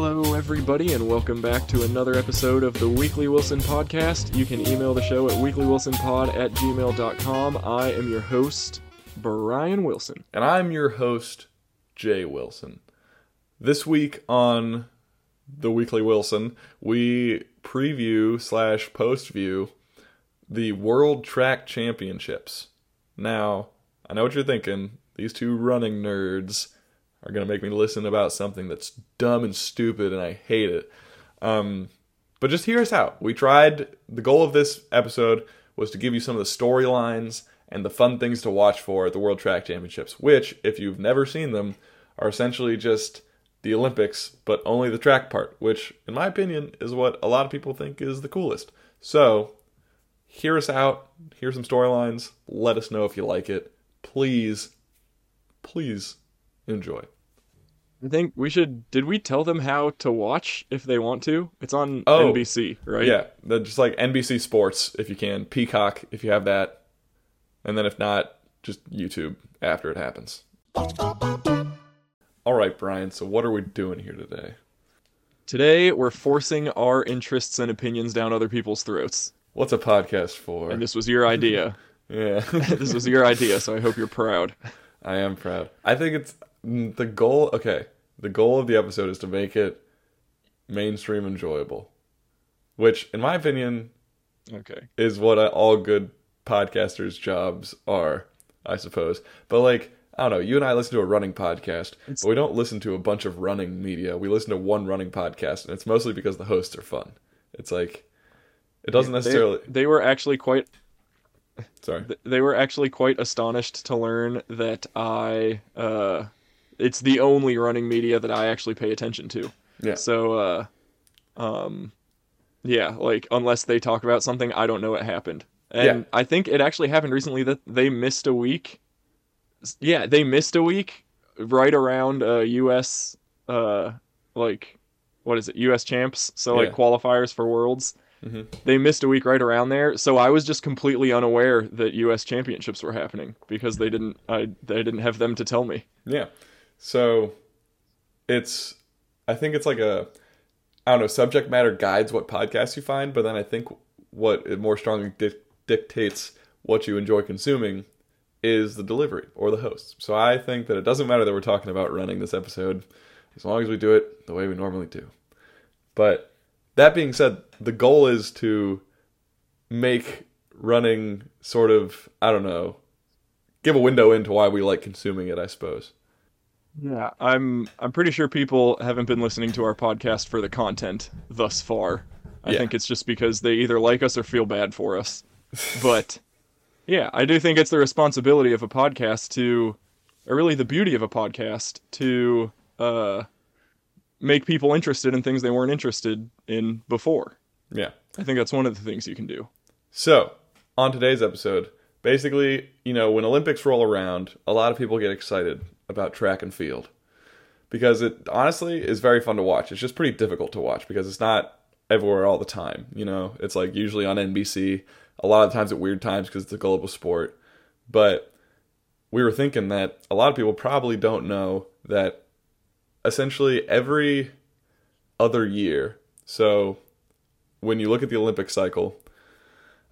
Hello, everybody, and welcome back to another episode of the Weekly Wilson Podcast. You can email the show at weeklywilsonpod at gmail.com. I am your host, Bryan Wilson. And I'm your host, Jay Wilson. This week on the Weekly Wilson, we preview slash post view the World Track Championships. Now, I know what you're thinking. These two running nerds are going to make me listen about something that's dumb and stupid and I hate it. Um, but just hear us out. We tried, the goal of this episode was to give you some of the storylines and the fun things to watch for at the World Track Championships, which, if you've never seen them, are essentially just the Olympics, but only the track part, which, in my opinion, is what a lot of people think is the coolest. So, hear us out, hear some storylines, let us know if you like it. Please, please enjoy. I think we should. Did we tell them how to watch if they want to? It's on Oh, NBC, right? Yeah, the- just like NBC Sports if you can, Peacock if you have that, and then if not, just YouTube after it happens. All right, Brian. So what are we doing here today? Today, we're forcing our interests and opinions down other people's throats. What's a podcast for? And this was your idea. yeah, this was your idea, so I hope you're proud. I am proud. I think it's the goal. Okay, the goal of the episode is to make it mainstream enjoyable, which, in my opinion, Okay. is what all good podcasters' jobs are, I suppose. But like, I don't know. You and I listen to a running podcast, but we don't listen to a bunch of running media. We listen to one running podcast, and it's mostly because the hosts are fun. It's like it doesn't They, necessarily. they were actually quite sorry. they were actually quite astonished to learn that I uh it's the only running media that I actually pay attention to. Yeah. So uh um yeah, like unless they talk about something I don't know what happened. And Yeah. I think it actually happened recently that they missed a week. Yeah, they missed a week right around uh US uh like what is it? US champs, so like Yeah. qualifiers for worlds Mm-hmm. they missed a week right around there so i was just completely unaware that us championships were happening because they didn't i they didn't have them to tell me Yeah. So it's I think it's like a I don't know, subject matter guides what podcasts you find, but then I think what it more strongly dic- dictates what you enjoy consuming is the delivery or the host. So I think that it doesn't matter that we're talking about running this episode as long as we do it the way we normally do. But that being said, the goal is to make running sort of, I don't know, give a window into why we like consuming it, I suppose. Yeah i'm i'm pretty sure people haven't been listening to our podcast for the content thus far i Yeah. think it's just because they either like us or feel bad for us but yeah i do think it's the responsibility of a podcast to or really the beauty of a podcast to uh make people interested in things they weren't interested in before Yeah. I think that's one of the things you can do. So, on today's episode, basically, you know, when Olympics roll around, a lot of people get excited about track and field because it honestly is very fun to watch. It's just pretty difficult to watch because it's not everywhere all the time, you know. It's like usually on NBC, a lot of times at weird times because it's a global sport. But we were thinking that a lot of people probably don't know that essentially every other year. So, when you look at the Olympic cycle,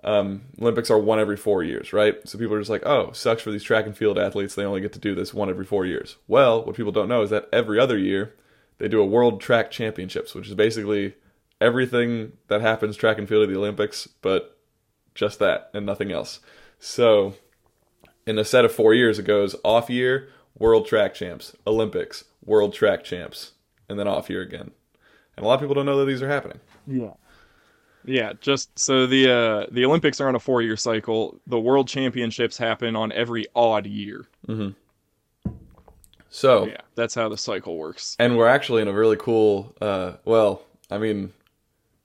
um, Olympics are one every four years, right? So people are just like, oh, sucks for these track and field athletes. They only get to do this one every four years. Well, what people don't know is that every other year they do a World Track Championships, which is basically everything that happens track and field at the Olympics, but just that and nothing else. So in a set of four years, it goes off year, World Track Champs, Olympics, World Track Champs, and then off year again. And a lot of people don't know that these are happening. Yeah. Yeah, just so the uh the Olympics are on a 4-year cycle. The World Championships happen on every odd year. So Yeah, that's how the cycle works. and we're actually in a really cool uh well i mean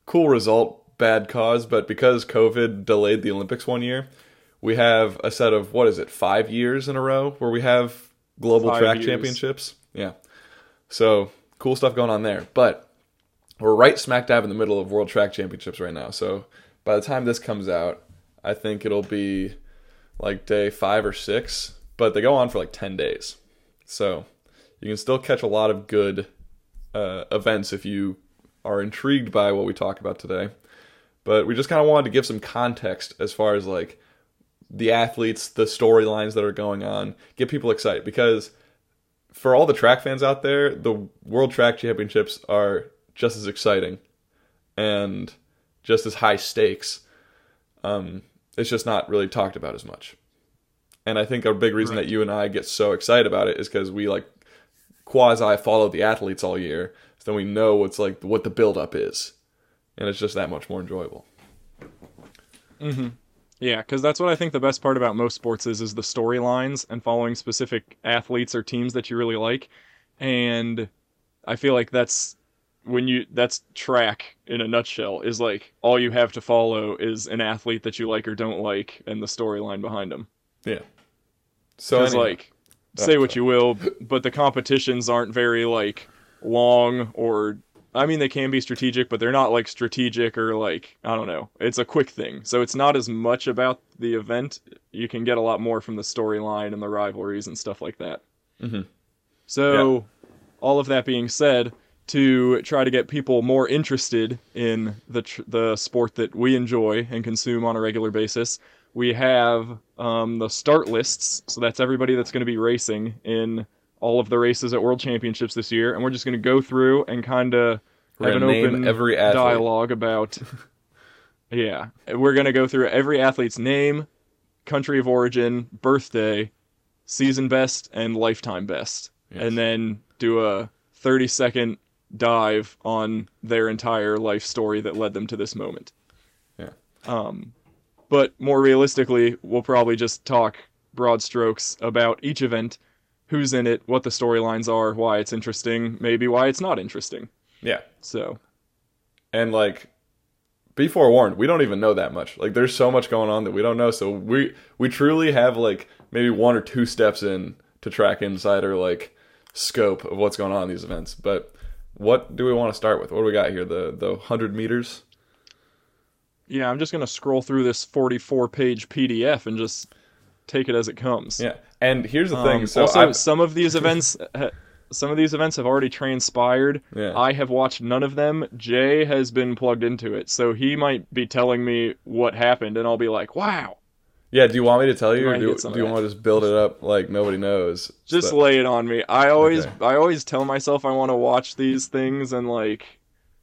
cool result bad cause but because covid delayed the olympics one year we have a set of what is it five years in a row where we have global Five track years. championships yeah so cool stuff going on there but we're right smack dab in the middle of world track championships right now. So by the time this comes out i think it'll be like day five or six but they go on for like 10 days. So you can still catch a lot of good uh, events if you are intrigued by what we talk about today. But we just kind of wanted to give some context as far as like the athletes, the storylines that are going on, get people excited. Because for all the track fans out there, the World Track Championships are just as exciting and just as high stakes. Um, it's just not really talked about as much. And I think a big reason Right. that you and I get so excited about it is because we like quasi follow the athletes all year, so then we know what's like what the build up is, and it's just that much more enjoyable. Yeah, because that's what I think the best part about most sports is is the storylines and following specific athletes or teams that you really like. And I feel like that's when you that's track in a nutshell is like all you have to follow is an athlete that you like or don't like and the storyline behind them. Yeah. So anyhow, like say what you will, but the competitions aren't very like long or I mean they can be strategic, but they're not like strategic or like I don't know. It's a quick thing. So it's not as much about the event. You can get a lot more from the storyline and the rivalries and stuff like that. Mhm. So all of that being said, to try to get people more interested in the tr- the sport that we enjoy and consume on a regular basis, we have um, the start lists. So that's everybody that's going to be racing in all of the races at World Championships this year, and we're just going to go through and kind of have an open every athlete. dialogue about. yeah, we're going to go through every athlete's name, country of origin, birthday, season best, and lifetime best, Yes. and then do a 30 second dive on their entire life story that led them to this moment. Yeah. Um, but more realistically, we'll probably just talk broad strokes about each event, who's in it, what the storylines are, why it's interesting, maybe why it's not interesting. Yeah. So, And like be forewarned, we don't even know that much. Like there's so much going on that we don't know. So we we truly have like maybe one or two steps in to track insider like scope of what's going on in these events. But what do we want to start with? What do we got here? The the hundred meters? yeah, I'm just going to scroll through this 44 page PDF and just take it as it comes. Yeah. And here's the thing. Um, So also, I some of these events, some of these events have already transpired. Yeah. I have watched none of them. Jay has been plugged into it, so he might be telling me what happened, and I'll be like, "Wow!" Yeah, do you want me to tell you or do, do you want to just build it up like nobody knows? Just So- lay it on me. I always, Okay. I always tell myself I want to watch these things and like,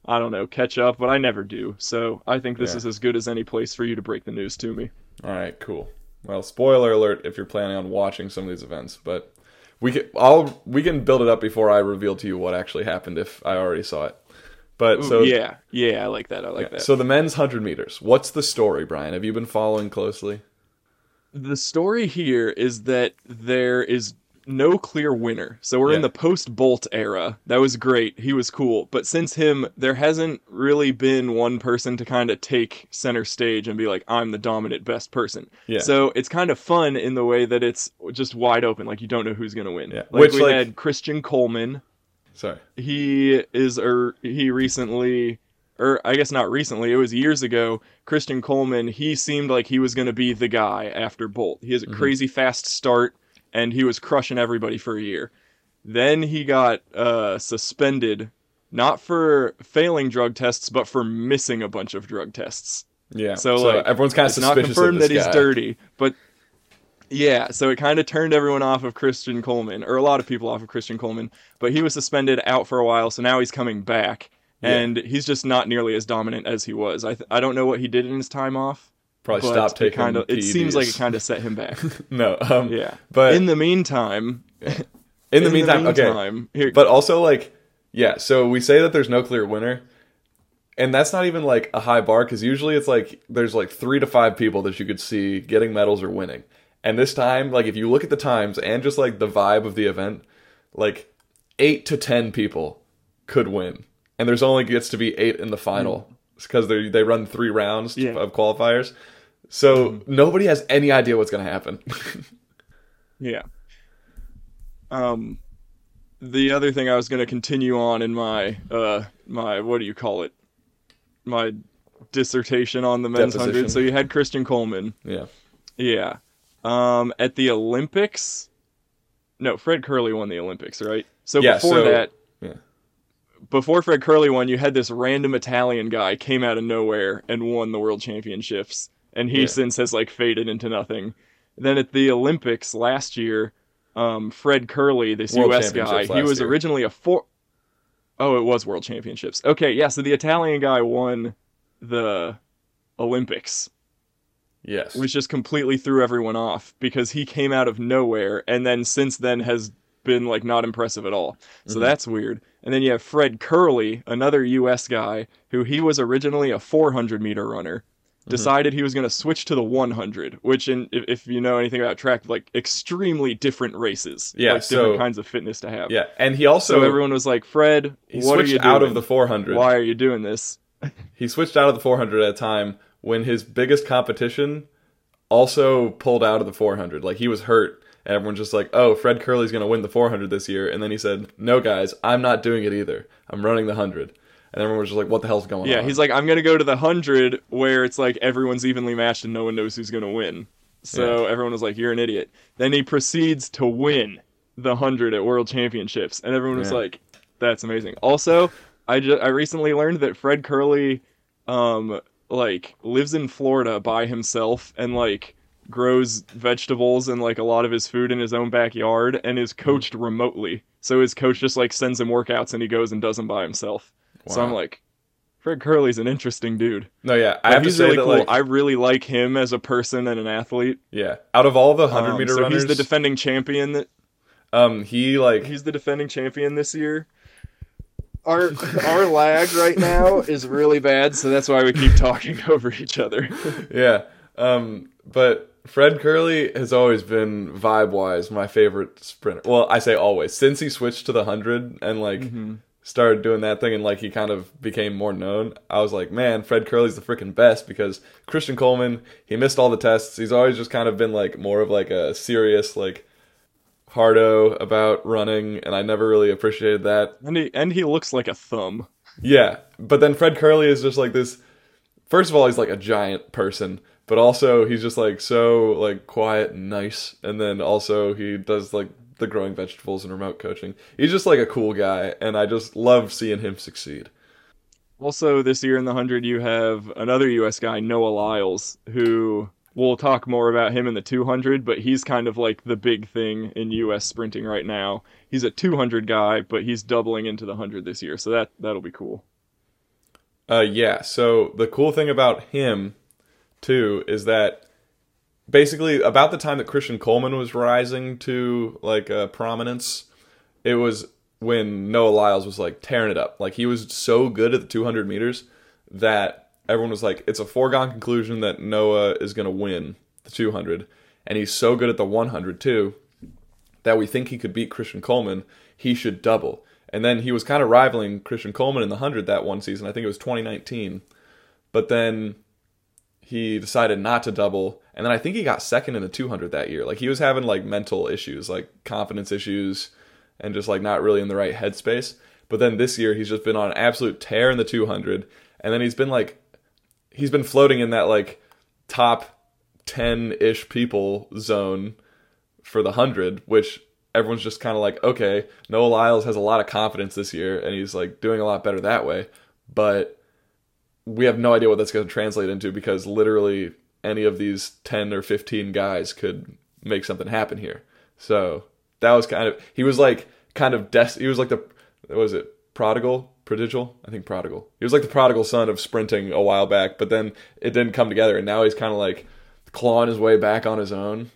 I don't know, catch up, but I never do. So I think this Yeah. is as good as any place for you to break the news to me. All right, cool. Well, spoiler alert if you're planning on watching some of these events, but we can I'll we can build it up before I reveal to you what actually happened if I already saw it. But so yeah, yeah, I like that. I like that. so the men's 100 meters. What's the story, Bryan? Have you been following closely? The story here is that there is no clear winner. So we're Yeah. in the post Bolt era. That was great. He was cool. But since him, there hasn't really been one person to kind of take center stage and be like, I'm the dominant best person. Yeah. So it's kind of fun in the way that it's just wide open. Like you don't know who's going to win. Yeah. Like Which, we like- had Christian Coleman. Sorry. He is, or he recently, or I guess not recently, it was years ago. Christian Coleman, he seemed like he was going to be the guy after Bolt. He has a crazy fast start, and he was crushing everybody for a year. Then he got uh, suspended, not for failing drug tests, but for missing a bunch of drug tests. Yeah. So, like, everyone's kind of It's not confirmed that he's guy. dirty, but yeah, so it kind of turned everyone off of Christian Coleman, or a lot of people off of Christian Coleman. But he was suspended out for a while, so now he's coming back, Yeah. and he's just not nearly as dominant as he was. I th- I don't know what he did in his time off. Probably but stop it taking kind of it seems like it kind of set him back. No. Um Yeah, But in the meantime, in the meantime, okay. meantime, here, But also like yeah, so we say that there's no clear winner. And that's not even like a high bar cuz usually it's like there's like 3 to 5 people that you could see getting medals or winning. And this time like if you look at the times and just like the vibe of the event, like 8 to 10 people could win. And there's only gets to be 8 in the final because they they run 3 rounds Yeah. of qualifiers. So nobody has any idea what's going to happen. Yeah. Um, the other thing I was going to continue on in my uh my what do you call it? My dissertation on the men's Deposition. hundred. So you had Christian Coleman. yeah. Yeah. Um, at the Olympics. No, Fred Kerley won the Olympics, right? So Yeah, before so- that. Before Fred Kerley won, you had this random Italian guy came out of nowhere and won the world championships, and he Yeah. since has like faded into nothing. Then at the Olympics last year, um, Fred Kerley, this World U.S. guy, he was year. originally a four oh it was World Championships. Okay, yeah, so the Italian guy won the Olympics, Yes. which just completely threw everyone off because he came out of nowhere and then since then has been like not impressive at all. So Mhm. that's weird. And then you have Fred Kerley, another US guy who he was originally a 400 meter runner. Mm-hmm. Decided he was going to switch to the 100, which, in, if, if you know anything about track, like extremely different races, Yeah, like different so- kinds of fitness to have. yeah, and he also So everyone was like, "Fred, he what are you doing? out of the 400. Why are you doing this?" He switched out of the 400 at a time when his biggest competition also pulled out of the 400. Like he was hurt, and everyone's just like, "Oh, Fred Kerley's going to win the 400 this year." And then he said, "No, guys, I'm not doing it either. I'm running the 100." And everyone was just like, "What the hell's going Yeah, on?" Yeah, he's like, I'm gonna go to the hundred where it's like everyone's evenly matched and no one knows who's gonna win. So everyone was like, You're an idiot. Then he proceeds to win the hundred at World Championships, and everyone was Yeah. like, That's amazing. Also, I just I recently learned that Fred Kerley, um, like lives in Florida by himself and like grows vegetables and like a lot of his food in his own backyard and is coached remotely. So his coach just like sends him workouts and he goes and does them by himself. So I'm like, Fred Kerley's an interesting dude. no, yeah, I But have to say really that cool. like, I really like him as a person and an athlete. yeah, out of all the 100 Um, meter so runners, he's the defending champion. That um, he like he's the defending champion this year. Our our lag right now is really bad, so that's why we keep talking over each other. yeah. Um, but Fred Kerley has always been vibe wise my favorite sprinter. Well, I say always since he switched to the hundred and like Mm-hmm. started doing that thing and like he kind of became more known. I was like, man, Fred Kerley's the freaking best because Christian Coleman he missed all the tests. He's always just kind of been like more of like a serious like hardo about running, and I never really appreciated that. And he and he looks like a thumb. Yeah, but then Fred Kerley is just like this. First of all, he's like a giant person, but also he's just like so like quiet and nice. And then also he does like the growing vegetables and remote coaching. He's just like a cool guy, and I just love seeing him succeed. Also, this year in the 100, you have another U.S. guy, Noah Lyles, who we'll talk more about him in the 200, but he's kind of like the big thing in U.S. sprinting right now. He's a 200 guy, but he's doubling into the 100 this year, so that that'll be cool. Uh, yeah. So the cool thing about him, too, is that basically about the time that Christian Coleman was rising to like uh, prominence, it was when Noah Lyles was like tearing it up. Like he was so good at the 200 meters that everyone was like, it's a foregone conclusion that Noah is going to win the 200, and he's so good at the 100 too that we think he could beat Christian Coleman. He should double. And then he was kind of rivaling Christian Coleman in the 100 that one season. I think it was 2019. But then he decided not to double. And then I think he got second in the 200 that year. Like he was having like mental issues, like confidence issues, and just like not really in the right headspace. But then this year he's just been on an absolute tear in the 200. And then he's been like, he's been floating in that like top 10 ish people zone for the 100, which everyone's just kind of like, okay, Noah Lyles has a lot of confidence this year and he's like doing a lot better that way. But we have no idea what that's going to translate into because literally any of these 10 or 15 guys could make something happen here. So that was kind of, he was like kind of, des- he was like the, what was it, prodigal? Prodigal? I think prodigal. He was like the prodigal son of sprinting a while back, but then it didn't come together and now he's kind of like clawing his way back on his own.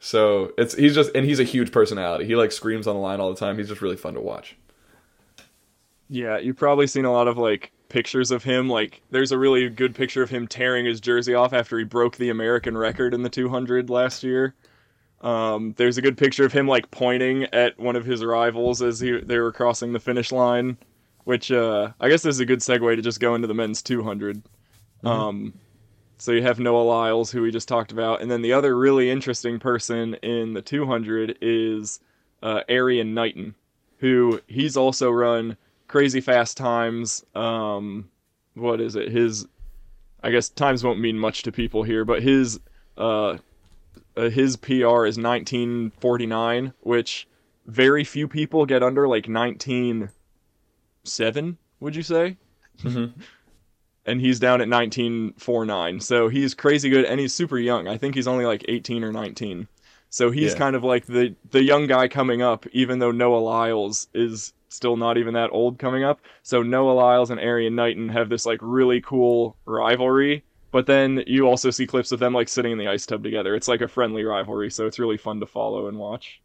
So it's he's just and he's a huge personality. He like screams on the line all the time. He's just really fun to watch. Yeah, you've probably seen a lot of like pictures of him. Like, there's a really good picture of him tearing his jersey off after he broke the American record in the 200 last year. Um, there's a good picture of him like pointing at one of his rivals as he they were crossing the finish line, which uh, I guess is a good segue to just go into the men's 200. Um, so you have Noah Lyles, who we just talked about, and then the other really interesting person in the 200 is uh, Erriyon Knighton, who he's also run crazy fast times. Um, what is it? His, I guess times won't mean much to people here, but his, uh, uh, his PR is 1949, which very few people get under like 19 seven. Would you say? and he's down at 19.49. So he's crazy good, and he's super young. I think he's only like 18 or 19. So he's Yeah. kind of like the the young guy coming up, even though Noah Lyles is still not even that old coming up. So Noah Lyles and Erriyon Knighton have this like really cool rivalry. But then you also see clips of them like sitting in the ice tub together. It's like a friendly rivalry, so it's really fun to follow and watch.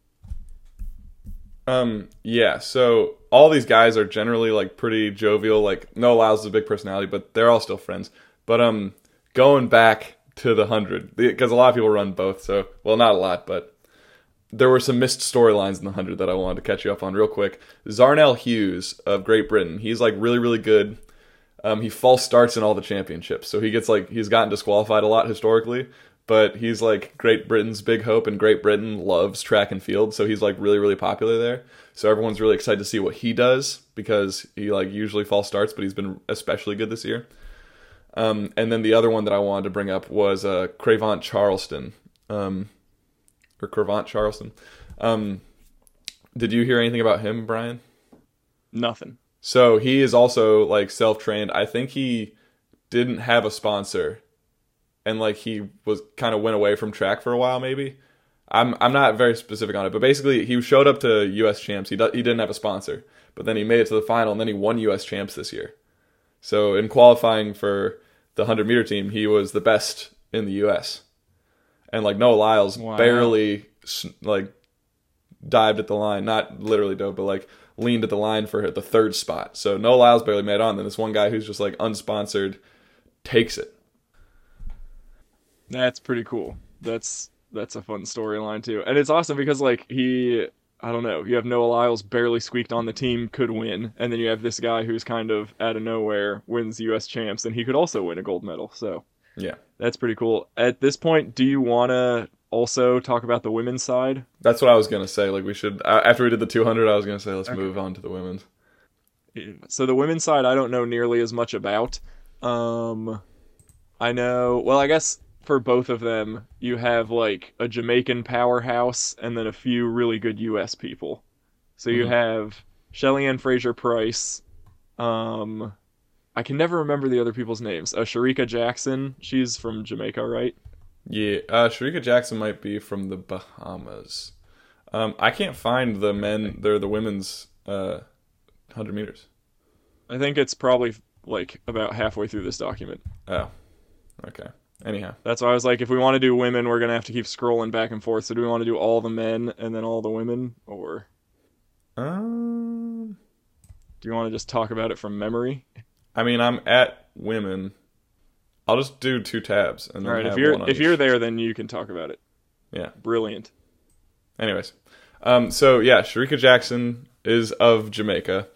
Um, yeah, so all these guys are generally like pretty jovial. Like Noah Lyles is a big personality, but they're all still friends. But um, going back to the hundred, because a lot of people run both. So well, not a lot, but there were some missed storylines in the hundred that I wanted to catch you up on real quick. Zharnel Hughes of Great Britain, he's like really really good. Um, he false starts in all the championships, so he gets like he's gotten disqualified a lot historically. But he's like Great Britain's big hope, and Great Britain loves track and field, so he's like really really popular there. So everyone's really excited to see what he does because he like usually false starts, but he's been especially good this year. Um, and then the other one that I wanted to bring up was uh, Cravont Charleston, um, or Cravont Charleston. Um, did you hear anything about him, Bryan? Nothing. So he is also like self trained. I think he didn't have a sponsor, and like he was kind of went away from track for a while. Maybe I'm I'm not very specific on it, but basically he showed up to U.S. champs. He do, he didn't have a sponsor, but then he made it to the final, and then he won U.S. champs this year. So in qualifying for the hundred meter team, he was the best in the U.S. And like Noah Lyles Wow. barely like dived at the line, not literally dove, but like leaned at the line for the third spot. So Noah Lyles barely made it on. Then this one guy who's just like unsponsored takes it. That's pretty cool. That's that's a fun storyline too, and it's awesome because like he, I don't know, you have Noah Lyles barely squeaked on the team, could win, and then you have this guy who's kind of out of nowhere wins U.S. champs, and he could also win a gold medal. So Yeah. that's pretty cool. At this point, do you want to also talk about the women's side? That's what I was gonna say. Like we should after we did the 200, I was gonna say let's move on to the women's. So the women's side, I don't know nearly as much about. Um, I know. Well, I guess for both of them, you have like a Jamaican powerhouse and then a few really good U.S. people. So you Mhm. have Shelly Ann Fraser Pryce. Um, I can never remember the other people's names. Uh, Shericka Jackson. She's from Jamaica, right? Yeah, uh, Shericka Jackson might be from the Bahamas. Um, I can't find the men. They're the women's uh, hundred meters. I think it's probably like about halfway through this document. Oh, okay. Anyhow, That's why I was like, if we want to do women, we're gonna have to keep scrolling back and forth. So do we want to do all the men and then all the women, or um, do you want to just talk about it from memory? I mean, I'm at women. I'll just do two tabs and then All right, if you're if you're there, then you can talk about it. Yeah. Brilliant. Anyways, um, so yeah, Shericka Jackson is of Jamaica.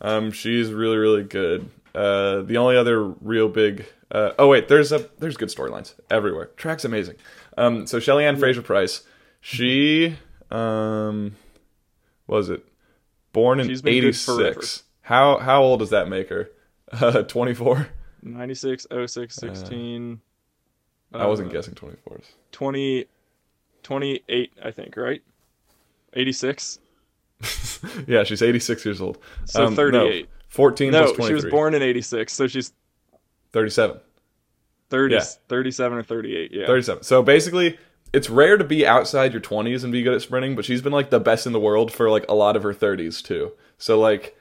Um, she's really really good. Uh, the only other real big. Uh, oh wait, there's a there's good storylines everywhere. Track's amazing. Um, so Shelly Ann Fraser Pryce, she um, was it born in She's been good forever. '86? How how old does that make her? Uh, 24. 96, 06, 16. I wasn't uh, guessing 24s. 20, 28, I think, right? 86. yeah, she's 86 years old. So Um, no, 38. 14 No, plus 23. she was born in 86, so she's 37. 30, Yeah. 37 or 38. Yeah. 37. So basically, it's rare to be outside your 20s and be good at sprinting, but she's been like the best in the world for like a lot of her 30s too. So like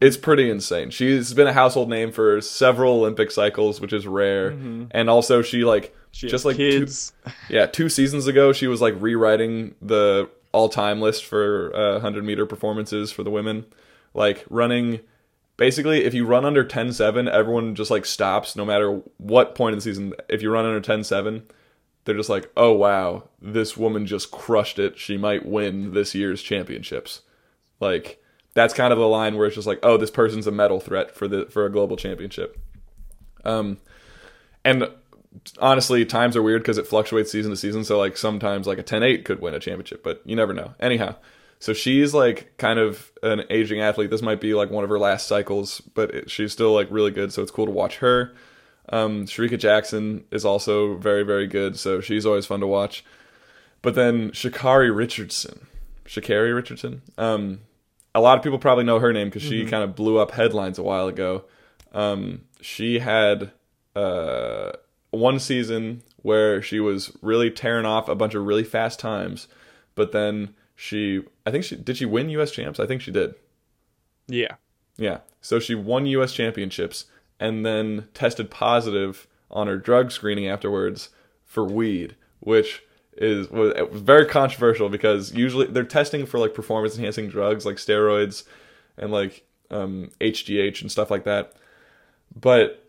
it's pretty insane. She's been a household name for several Olympic cycles, which is rare. And also she like She just like two, kids. yeah, 2 seasons ago she was like rewriting the all-time list for uh, 100 meter performances for the women, like running basically if you run under 10-7 everyone just like stops no matter what point in the season. If you run under 10-7 they're just like oh wow this woman just crushed it. She might win this year's championships. Like that's kind of the line where it's just like oh this person's a medal threat for the for a global championship. Um and honestly times are weird because it fluctuates season to season. So like sometimes like a 10-8 could win a championship but you never know. Anyhow so she's like kind of an aging athlete. This might be like one of her last cycles, but it, she's still like really good. So it's cool to watch her. Um, Shericka Jackson is also very, very good. So she's always fun to watch. But then Sha'Carri Richardson, Sha'Carri Richardson, um, a lot of people probably know her name because she kind of blew up headlines a while ago. Um, she had uh, one season where she was really tearing off a bunch of really fast times, but then she, I think she did she win U.S. champs? I think she did. Yeah. Yeah. So she won U.S. championships and then tested positive on her drug screening afterwards for weed, which is was, was very controversial because usually they're testing for like performance enhancing drugs like steroids and like um, HGH and stuff like that, but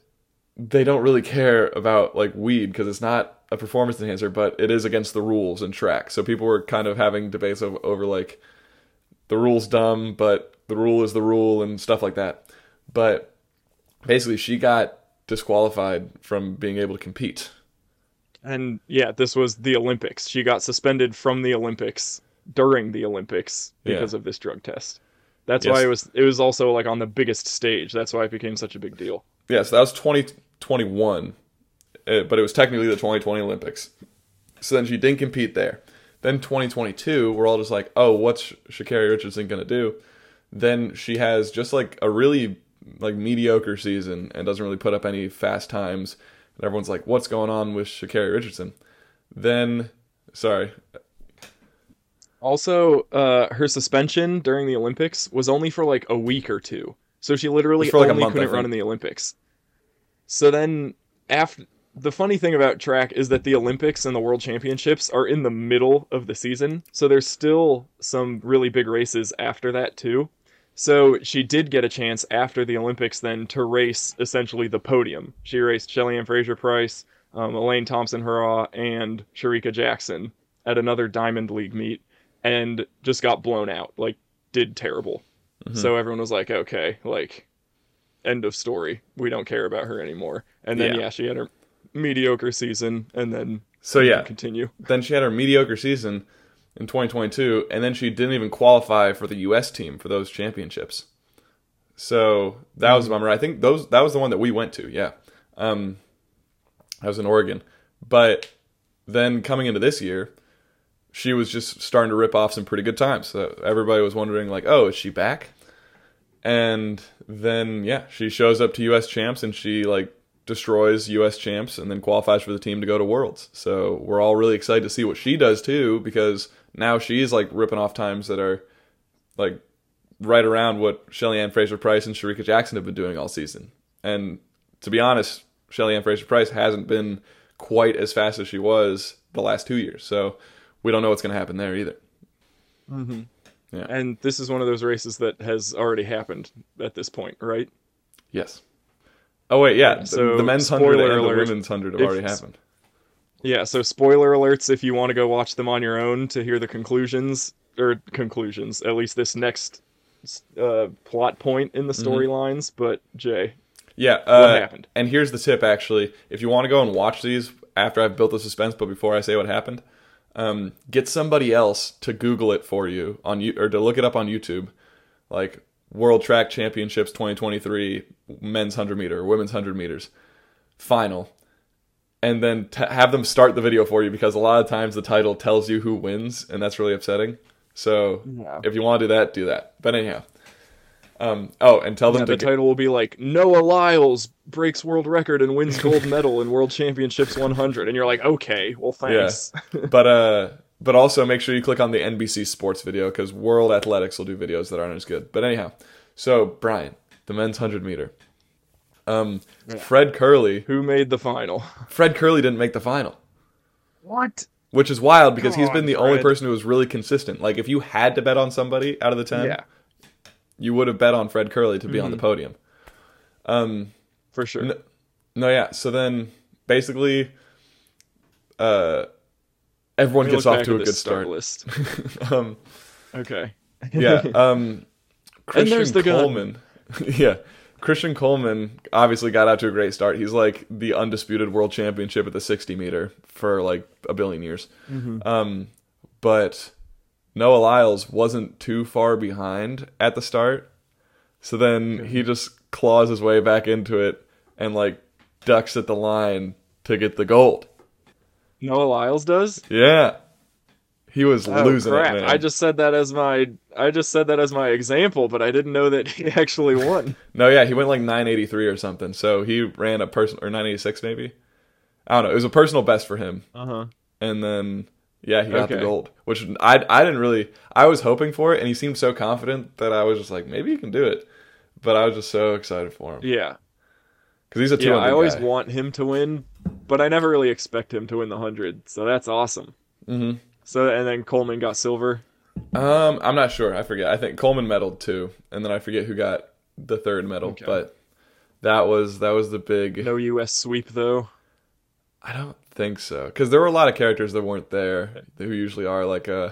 they don't really care about like weed because it's not a performance enhancer, but it is against the rules in track. So people were kind of having debates over, over like the rule's dumb, but the rule is the rule and stuff like that. But basically, she got disqualified from being able to compete. And yeah, this was the Olympics. She got suspended from the Olympics during the Olympics because Yeah. of this drug test. That's Yes. why it was it was also like on the biggest stage. That's why it became such a big deal. Yeah, so that was 2021, uh, but it was technically the 2020 Olympics. So then she didn't compete there. Then 2022, we're all just like, oh, what's Sha'Carri Richardson gonna do? Then she has just like a really like mediocre season and doesn't really put up any fast times. And everyone's like, what's going on with Sha'Carri Richardson? Then, sorry, Also, uh, her suspension during the Olympics was only for like a week or two. So she literally It for, like, a only month, couldn't run in the Olympics. So then after the funny thing about track is that the Olympics and the World Championships are in the middle of the season. So there's still some really big races after that too. So she did get a chance after the Olympics then to race essentially the podium. She raced Shelly-Ann Fraser-Pryce, um, Elaine Thompson-Herah, and Shericka Jackson at another Diamond League meet and just got blown out. Like, did terrible. So everyone was like, okay, like, end of story. We don't care about her anymore. And then, Yeah. yeah, she had her mediocre season and then so yeah, continue. then she had her mediocre season in 2022, and then she didn't even qualify for the U.S. team for those championships. So that was a bummer. I think those that was the one that we went to. Yeah, um, I was in Oregon, but then coming into this year, she was just starting to rip off some pretty good times. So everybody was wondering like, oh, is she back? And then yeah, she shows up to U.S. champs and she like destroys U.S. champs and then qualifies for the team to go to Worlds. So we're all really excited to see what she does too because now she's like ripping off times that are like right around what Shelly Ann Fraser Pryce and Shericka Jackson have been doing all season. And to be honest, Shelly Ann Fraser Pryce hasn't been quite as fast as she was the last two years. So we don't know what's going to happen there either. Mm-hmm. Yeah, And this is one of those races that has already happened at this point, right? Yes. Oh wait, yeah. So, the men's hundred and the women's hundred have if- already happened. Yeah, so spoiler alerts if you want to go watch them on your own to hear the conclusions, or conclusions, at least this next uh, plot point in the Mm-hmm. storylines. But, Jay, Yeah. Uh, happened? And here's the tip, actually. If you want to go and watch these after I've built the suspense, but before I say what happened, um, get somebody else to Google it for you on you or to look it up on YouTube, like World Track Championships 2023 men's 100 meter women's 100 meters final. And then t- have them start the video for you because a lot of times the title tells you who wins, and that's really upsetting. So Yeah. if you want to do that, do that. But anyhow, um, oh, and tell them yeah, to the get- title will be like Noah Lyles breaks world record and wins gold medal in World Championships 100, and you're like, okay, well, thanks. but uh but also make sure you click on the NBC Sports video because World Athletics will do videos that aren't as good. But anyhow, so Bryan, the men's hundred meter. Um, Fred Kerley. Who made the final? Fred Kerley didn't make the final, What? which is wild because Come he's on, been the only person who was really consistent. Like if you had to bet on somebody out of the ten, Yeah, you would have bet on Fred Kerley to be on the Mm-hmm. podium. Um, for sure. No- no, yeah. So then basically, uh, everyone gets off to a good start start. list. um, Okay. yeah. Um, Christian there's the gun. Coleman. yeah. Christian Coleman obviously got out to a great start. He's like the undisputed world championship at the 60 meter for like a billion years. Mm-hmm. Um, but Noah Lyles wasn't too far behind at the start. So then he just claws his way back into it and like ducks at the line to get the gold. Noah Lyles does? Yeah. He was Oh, losing crap. it, man. I just said that as my I just said that as my example, but I didn't know that he actually won. No, yeah, he went like 983 or something. So he ran a person or 986 maybe. I don't know. It was a personal best for him. Uh huh. And then yeah, he got the gold, which I I didn't really I was hoping for it and he seemed so confident that I was just like maybe he can do it. But I was just so excited for him Yeah. cuz he's a 200 Yeah, I always guy. want him to win, but I never really expect him to win the 100. So that's awesome. Mhm. So and then Coleman got silver. Um I'm not sure. I forget. I think Coleman medaled too and then I forget who got the third medal, Okay. but that was that was the big No US sweep though. I don't think so, because there were a lot of characters that weren't there who usually are, like uh,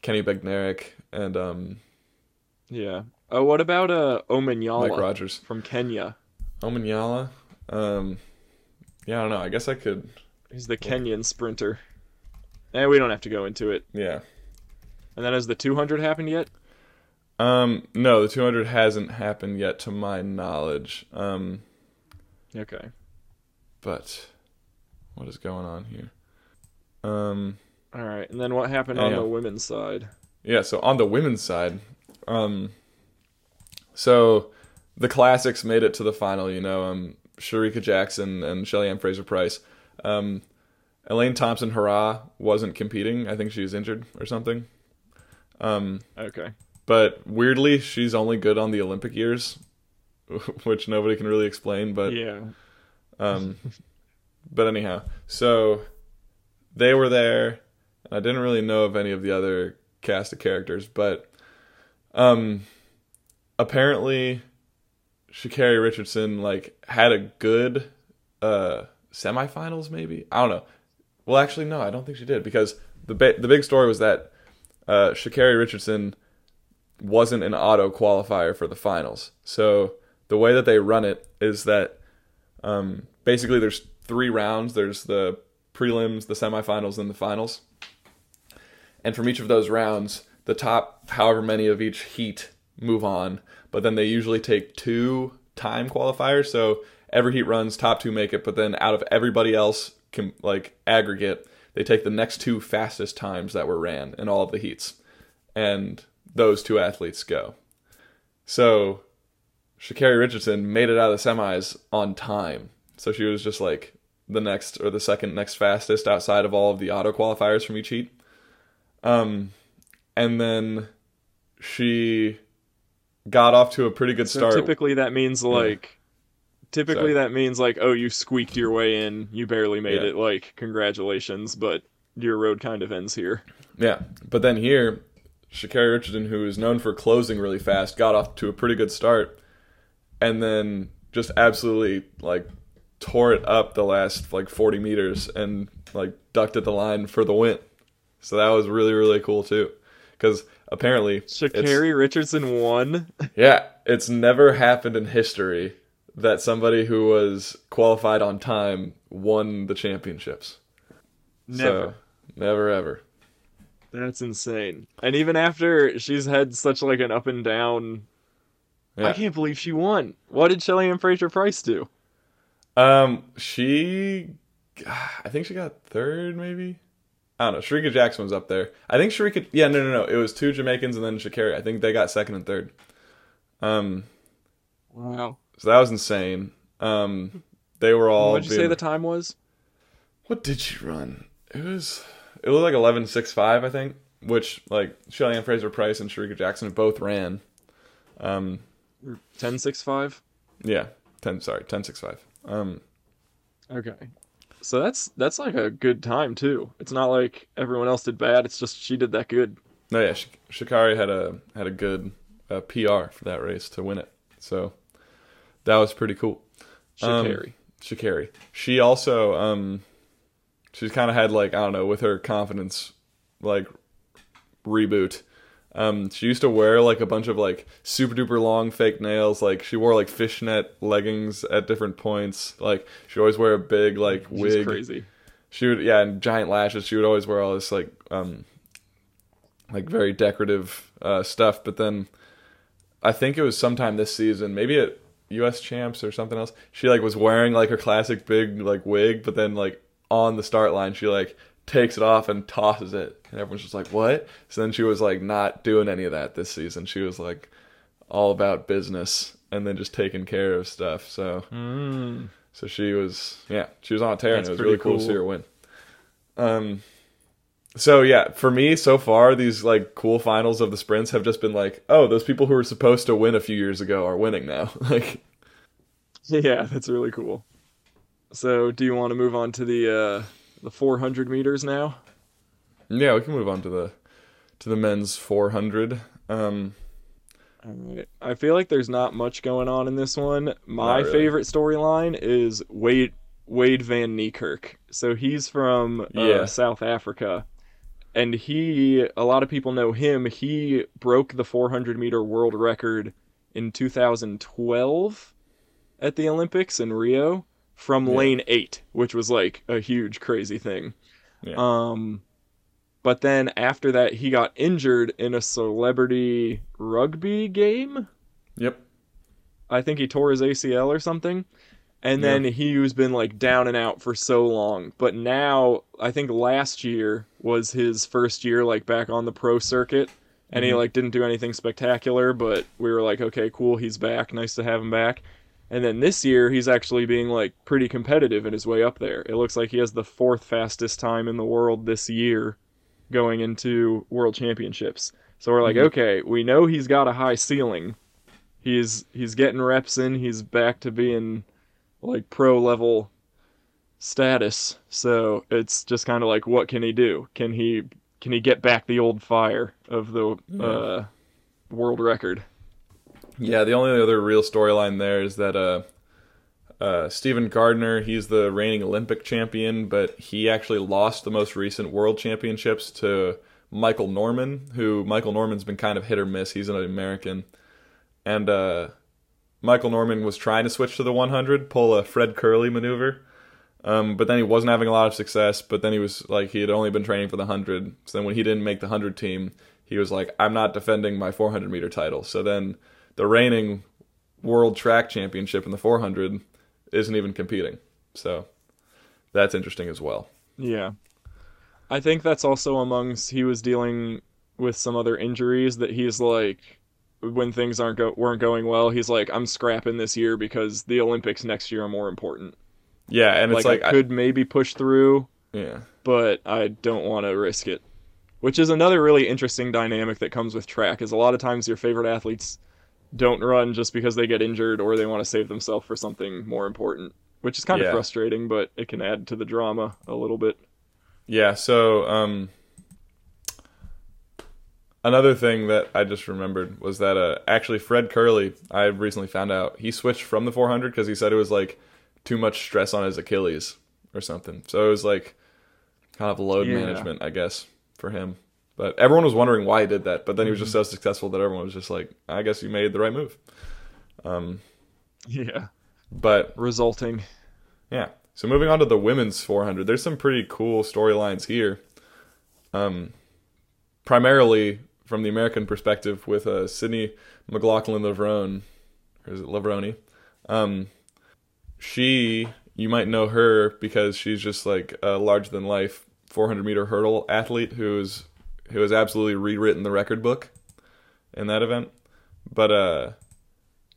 Kenny Bednarek and um, Yeah. Oh, what about uh Omanyala Mike Rogers. from Kenya? Omanyala. Um, yeah, I don't know. I guess I could. He's the Kenyan sprinter. And we don't have to go into it. Yeah. And then has the 200 happened yet? Um, no, the 200 hasn't happened yet, to my knowledge. Um, Okay. but what is going on here? Um, All right. And then what happened on Yeah. the women's side? Yeah, so on the women's side, um, so the classics made it to the final. You know, um, Shericka Jackson and Shelly Ann Fraser Pryce. Um, Elaine Thompson Herah wasn't competing. I think she was injured or something. Um, Okay. but weirdly, she's only good on the Olympic years, which nobody can really explain. But Yeah. um, but anyhow, so they were there. I didn't really know of any of the other cast of characters, but um, apparently, Sha'Carri Richardson like had a good uh semifinals. Maybe I don't know. Well, actually, no, I don't think she did because the ba- the big story was that uh, Sha'Carri Richardson wasn't an auto qualifier for the finals. So the way that they run it is that um, basically there's three rounds. There's the prelims, the semifinals, and the finals. And from each of those rounds, the top however many of each heat move on. But then they usually take two time qualifiers. So every heat runs, top two make it. But then out of everybody else, can like aggregate, they take the next two fastest times that were ran in all of the heats, and those two athletes go. So Sha'Carri Richardson made it out of the semis on time. So she was just like the next or the second next fastest outside of all of the auto qualifiers from each heat. Um, and then she got off to a pretty good So start. typically that means like typically that means like oh you squeaked your way in, you barely made Yeah. it like congratulations, but your road kind of ends here. Yeah, but then here, Sha'Carri Richardson, who is known for closing really fast, got off to a pretty good start, and then just absolutely like tore it up the last like 40 meters and like ducked at the line for the win. So that was really really cool too, because apparently, Sha'Carri Richardson won. yeah, it's never happened in history that somebody who was qualified on time won the championships. Never. So, never ever. That's insane. And even after she's had such like an up and down I can't believe she won. What did Shelly Ann Fraser Pryce do? Um, she, I think she got third, maybe. I don't know. Shericka Jackson was up there. I think Shericka. Yeah, no, no, no. It was two Jamaicans and then Sha'Carri. I think they got second and third. Um, Wow. so that was insane. Um, they were all. What'd you say the time was? What did she run? It was. It was like eleven six five, I think. Which like Shelly Ann Fraser Pryce and Shericka Jackson both ran. Um, Ten six five. yeah, ten. Sorry, ten six five. Um, Okay. So that's that's like a good time too. It's not like everyone else did bad. It's just she did that good. No, yeah, Sh- Shikari had a had a good uh, PR for that race to win it, so that was pretty cool. Um, Sha'Carri. Shikari, she also um, she's kind of had like I don't know with her confidence like reboot. Um, she used to wear like a bunch of like super duper long fake nails. Like she wore like fishnet leggings at different points. Like she always wear a big like She's wig crazy. she would yeah and giant lashes she would always wear all this like um like very decorative uh stuff but then i think it was sometime this season maybe at us champs or something else she like was wearing like her classic big like wig but then like on the start line she like takes it off and tosses it And everyone's just like, what? So then she was like not doing any of that this season. She was like all about business and then just taking care of stuff. So Mm. so she was yeah, she was on a tear That's and it was really cool, to see her win. Um so yeah, for me so far these like cool finals of the sprints have just been like, oh, those people who were supposed to win a few years ago are winning now. like Yeah, that's really cool. So, do you want to move on to the uh, the 400 meters now? Yeah, we can move on to the to the men's 400. Um I feel like there's not much going on in this one. My really. favorite storyline is Wade Wade Van Niekerk. So he's from uh, Yeah. South Africa, and he a lot of people know him. He broke the 400 meter world record in 2012 at the Olympics in Rio from Yeah. lane eight, which was like a huge crazy thing. Yeah. Um, but then after that, he got injured in a celebrity rugby game. Yep. I think he tore his ACL or something. And then he's been like down and out for so long. But now, I think last year was his first year like back on the pro circuit. And he Mhm. like didn't do anything spectacular, but we were like, okay, cool, he's back. Nice to have him back. And then this year, he's actually being like pretty competitive in his way up there. It looks like he has the fourth fastest time in the world this year going into world championships. So we're like, Mhm. okay, we know he's got a high ceiling. He's he's getting reps in. He's back to being like pro level status. So it's just kind of like, what can he do? Can he can he get back the old fire of the Yeah. uh, world record? Yeah, the only other real storyline there is that uh, uh, Steven Gardiner, he's the reigning Olympic champion, but he actually lost the most recent world championships to Michael Norman, who Michael Norman's been kind of hit or miss. He's an American. And uh, Michael Norman was trying to switch to the 100, pull a Fred Kerley maneuver. Um, but then he wasn't having a lot of success. But then he was like, he had only been training for the 100. So then when he didn't make the 100 team, he was like, I'm not defending my 400 meter title. So then the reigning world track championship in the 400 isn't even competing. So that's interesting as well. Yeah. I think that's also amongst he was dealing with some other injuries that he's like when things aren't go- weren't going well, he's like I'm scrapping this year because the Olympics next year are more important. Yeah, and it's like, like, I could maybe push through, yeah, but I don't want to risk it. Which is another really interesting dynamic that comes with track is a lot of times your favorite athletes don't run just because they get injured or they want to save themselves for something more important, which is kind Yeah. of frustrating, but it can add to the drama a little bit. yeah. So um, another thing that I just remembered was that uh, actually Fred Kerley, I recently found out he switched from the 400 because he said it was like too much stress on his Achilles or something. So it was like kind of load Yeah. management, I guess, for him. But everyone was wondering why he did that. But then he was just so successful that everyone was just like, I guess you made the right move. Um, Yeah. but Resulting. yeah. So moving on to the women's 400, there's some pretty cool storylines here. Um, primarily from the American perspective with uh, Sydney McLaughlin Levrone, or is it Lavroni? Um, she, you might know her because she's just like a larger than life 400 meter hurdle athlete who's who has absolutely rewritten the record book in that event. But uh,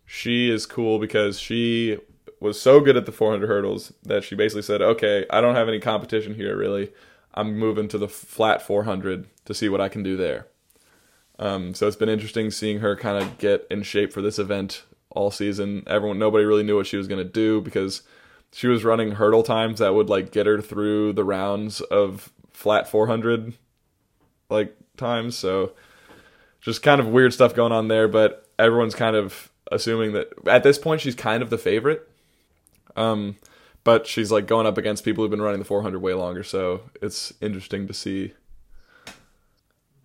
she is cool because she was so good at the 400 hurdles that she basically said, "Okay, I don't have any competition here really. I'm moving to the flat 400 to see what I can do there." Um, so it's been interesting seeing her kind of get in shape for this event all season. Everyone, nobody really knew what she was going to do because she was running hurdle times that would like get her through the rounds of flat 400 like times. So just kind of weird stuff going on there, but everyone's kind of assuming that at this point she's kind of the favorite. Um, but she's like going up against people who've been running the 400 way longer, so it's interesting to see.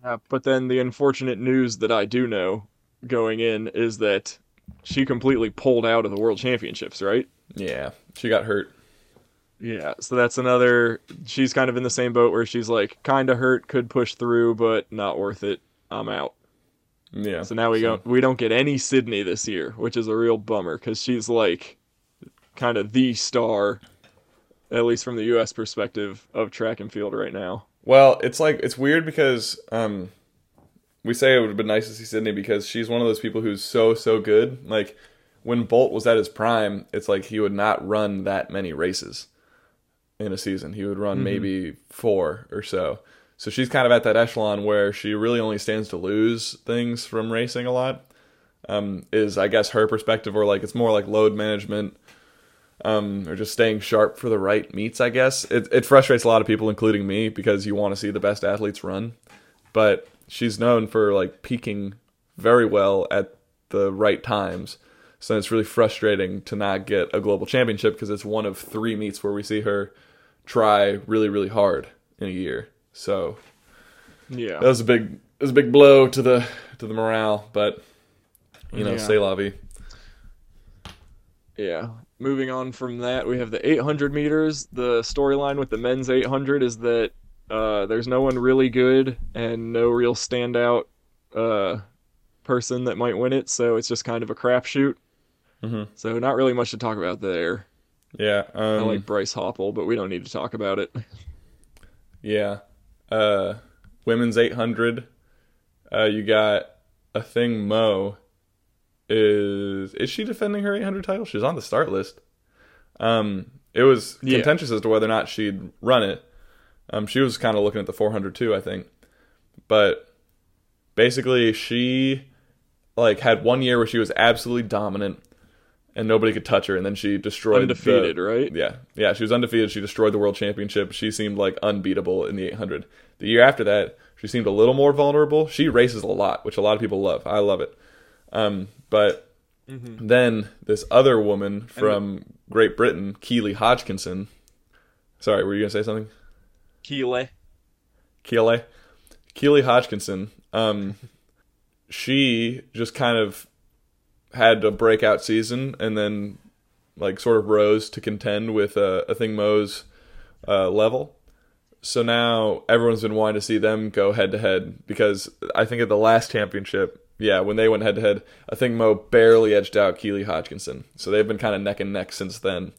Uh, but then the unfortunate news that I do know going in is that she completely pulled out of the world championships, right? Yeah, she got hurt. Yeah, so that's another. She's kind of in the same boat where she's like, kind of hurt, could push through, but not worth it. I'm out. Yeah. So now we don't we don't get any Sydney this year, which is a real bummer because she's like kind of the star, at least from the U.S. perspective of track and field right now. Well, it's like it's weird because um, we say it would have been nice to see Sydney because she's one of those people who's so so good. Like when Bolt was at his prime, it's like he would not run that many races in a season. He would run Mm-hmm. maybe four or so. So she's kind of at that echelon where she really only stands to lose things from racing a lot. Um, is I guess her perspective, or like it's more like load management, um, or just staying sharp for the right meets. I guess it it frustrates a lot of people, including me, because you want to see the best athletes run, but she's known for like peaking very well at the right times. So it's really frustrating to not get a global championship because it's one of three meets where we see her try really really hard in a year. So Yeah. that was a big it was a big blow to the to the morale, but you know, Yeah. say vie. Yeah. Moving on from that, we have the 800 meters. The storyline with the men's 800 is that uh, there's no one really good and no real standout uh, person that might win it, so it's just kind of a crapshoot. Mhm. So not really much to talk about there. Yeah, I um, like Bryce Hoppel, but we don't need to talk about it. Yeah. Uh women's 800 uh you got Athing Mu is is she defending her 800 title? She's on the start list. Um it was Yeah. contentious as to whether or not she'd run it. Um she was kind of looking at the 400 too, I think. But basically she like had one year where she was absolutely dominant and nobody could touch her and then she destroyed the- Undefeated, right? yeah, yeah, she was undefeated. She destroyed the world championship. She seemed like unbeatable in the 800. The year after that, she seemed a little more vulnerable. She races a lot, which a lot of people love. I love it. Um, but then this other woman from Great Britain, Keely Hodgkinson. Sorry, were you gonna say something? Keeley. Keely, Keely Hodgkinson. Um, she just kind of had a breakout season, and then like sort of rose to contend with uh, Athing Mu's uh, level. So now everyone's been wanting to see them go head to head because I think at the last championship, yeah, when they went head to head, I think Mu barely edged out Keely Hodgkinson. So they've been kind of neck and neck since then,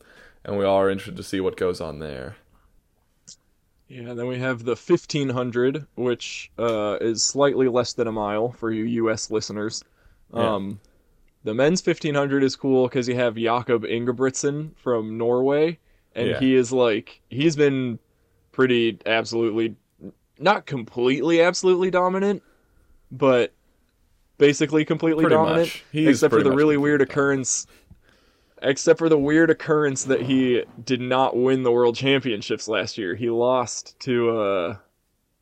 and we all are interested to see what goes on there. Yeah, then we have the 1500, which uh, is slightly less than a mile for you U.S. listeners. Yeah. The men's 1500 is cool because you have Jakob Ingebrigtsen from Norway, and Yeah. he is like he's been pretty absolutely, not completely absolutely dominant, but basically completely Pretty dominant, except for the really weird dominant. occurrence. Except for the weird occurrence that he did not win the world championships last year. He lost to uh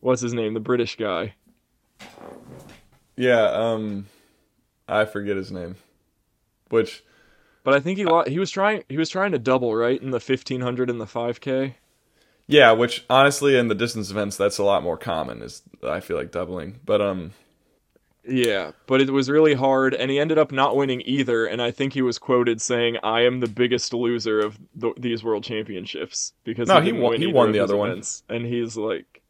what's his name? The British guy. Yeah, um, I forget his name. Which But I think he lost, he was trying he was trying to double, right? In the 1500 and the 5k. Yeah, which honestly in the distance events that's a lot more common is I feel like doubling. But um Yeah, but it was really hard and he ended up not winning either and I think he was quoted saying I am the biggest loser of th these world championships because No, he didn't won- he won the other one. events. And he's like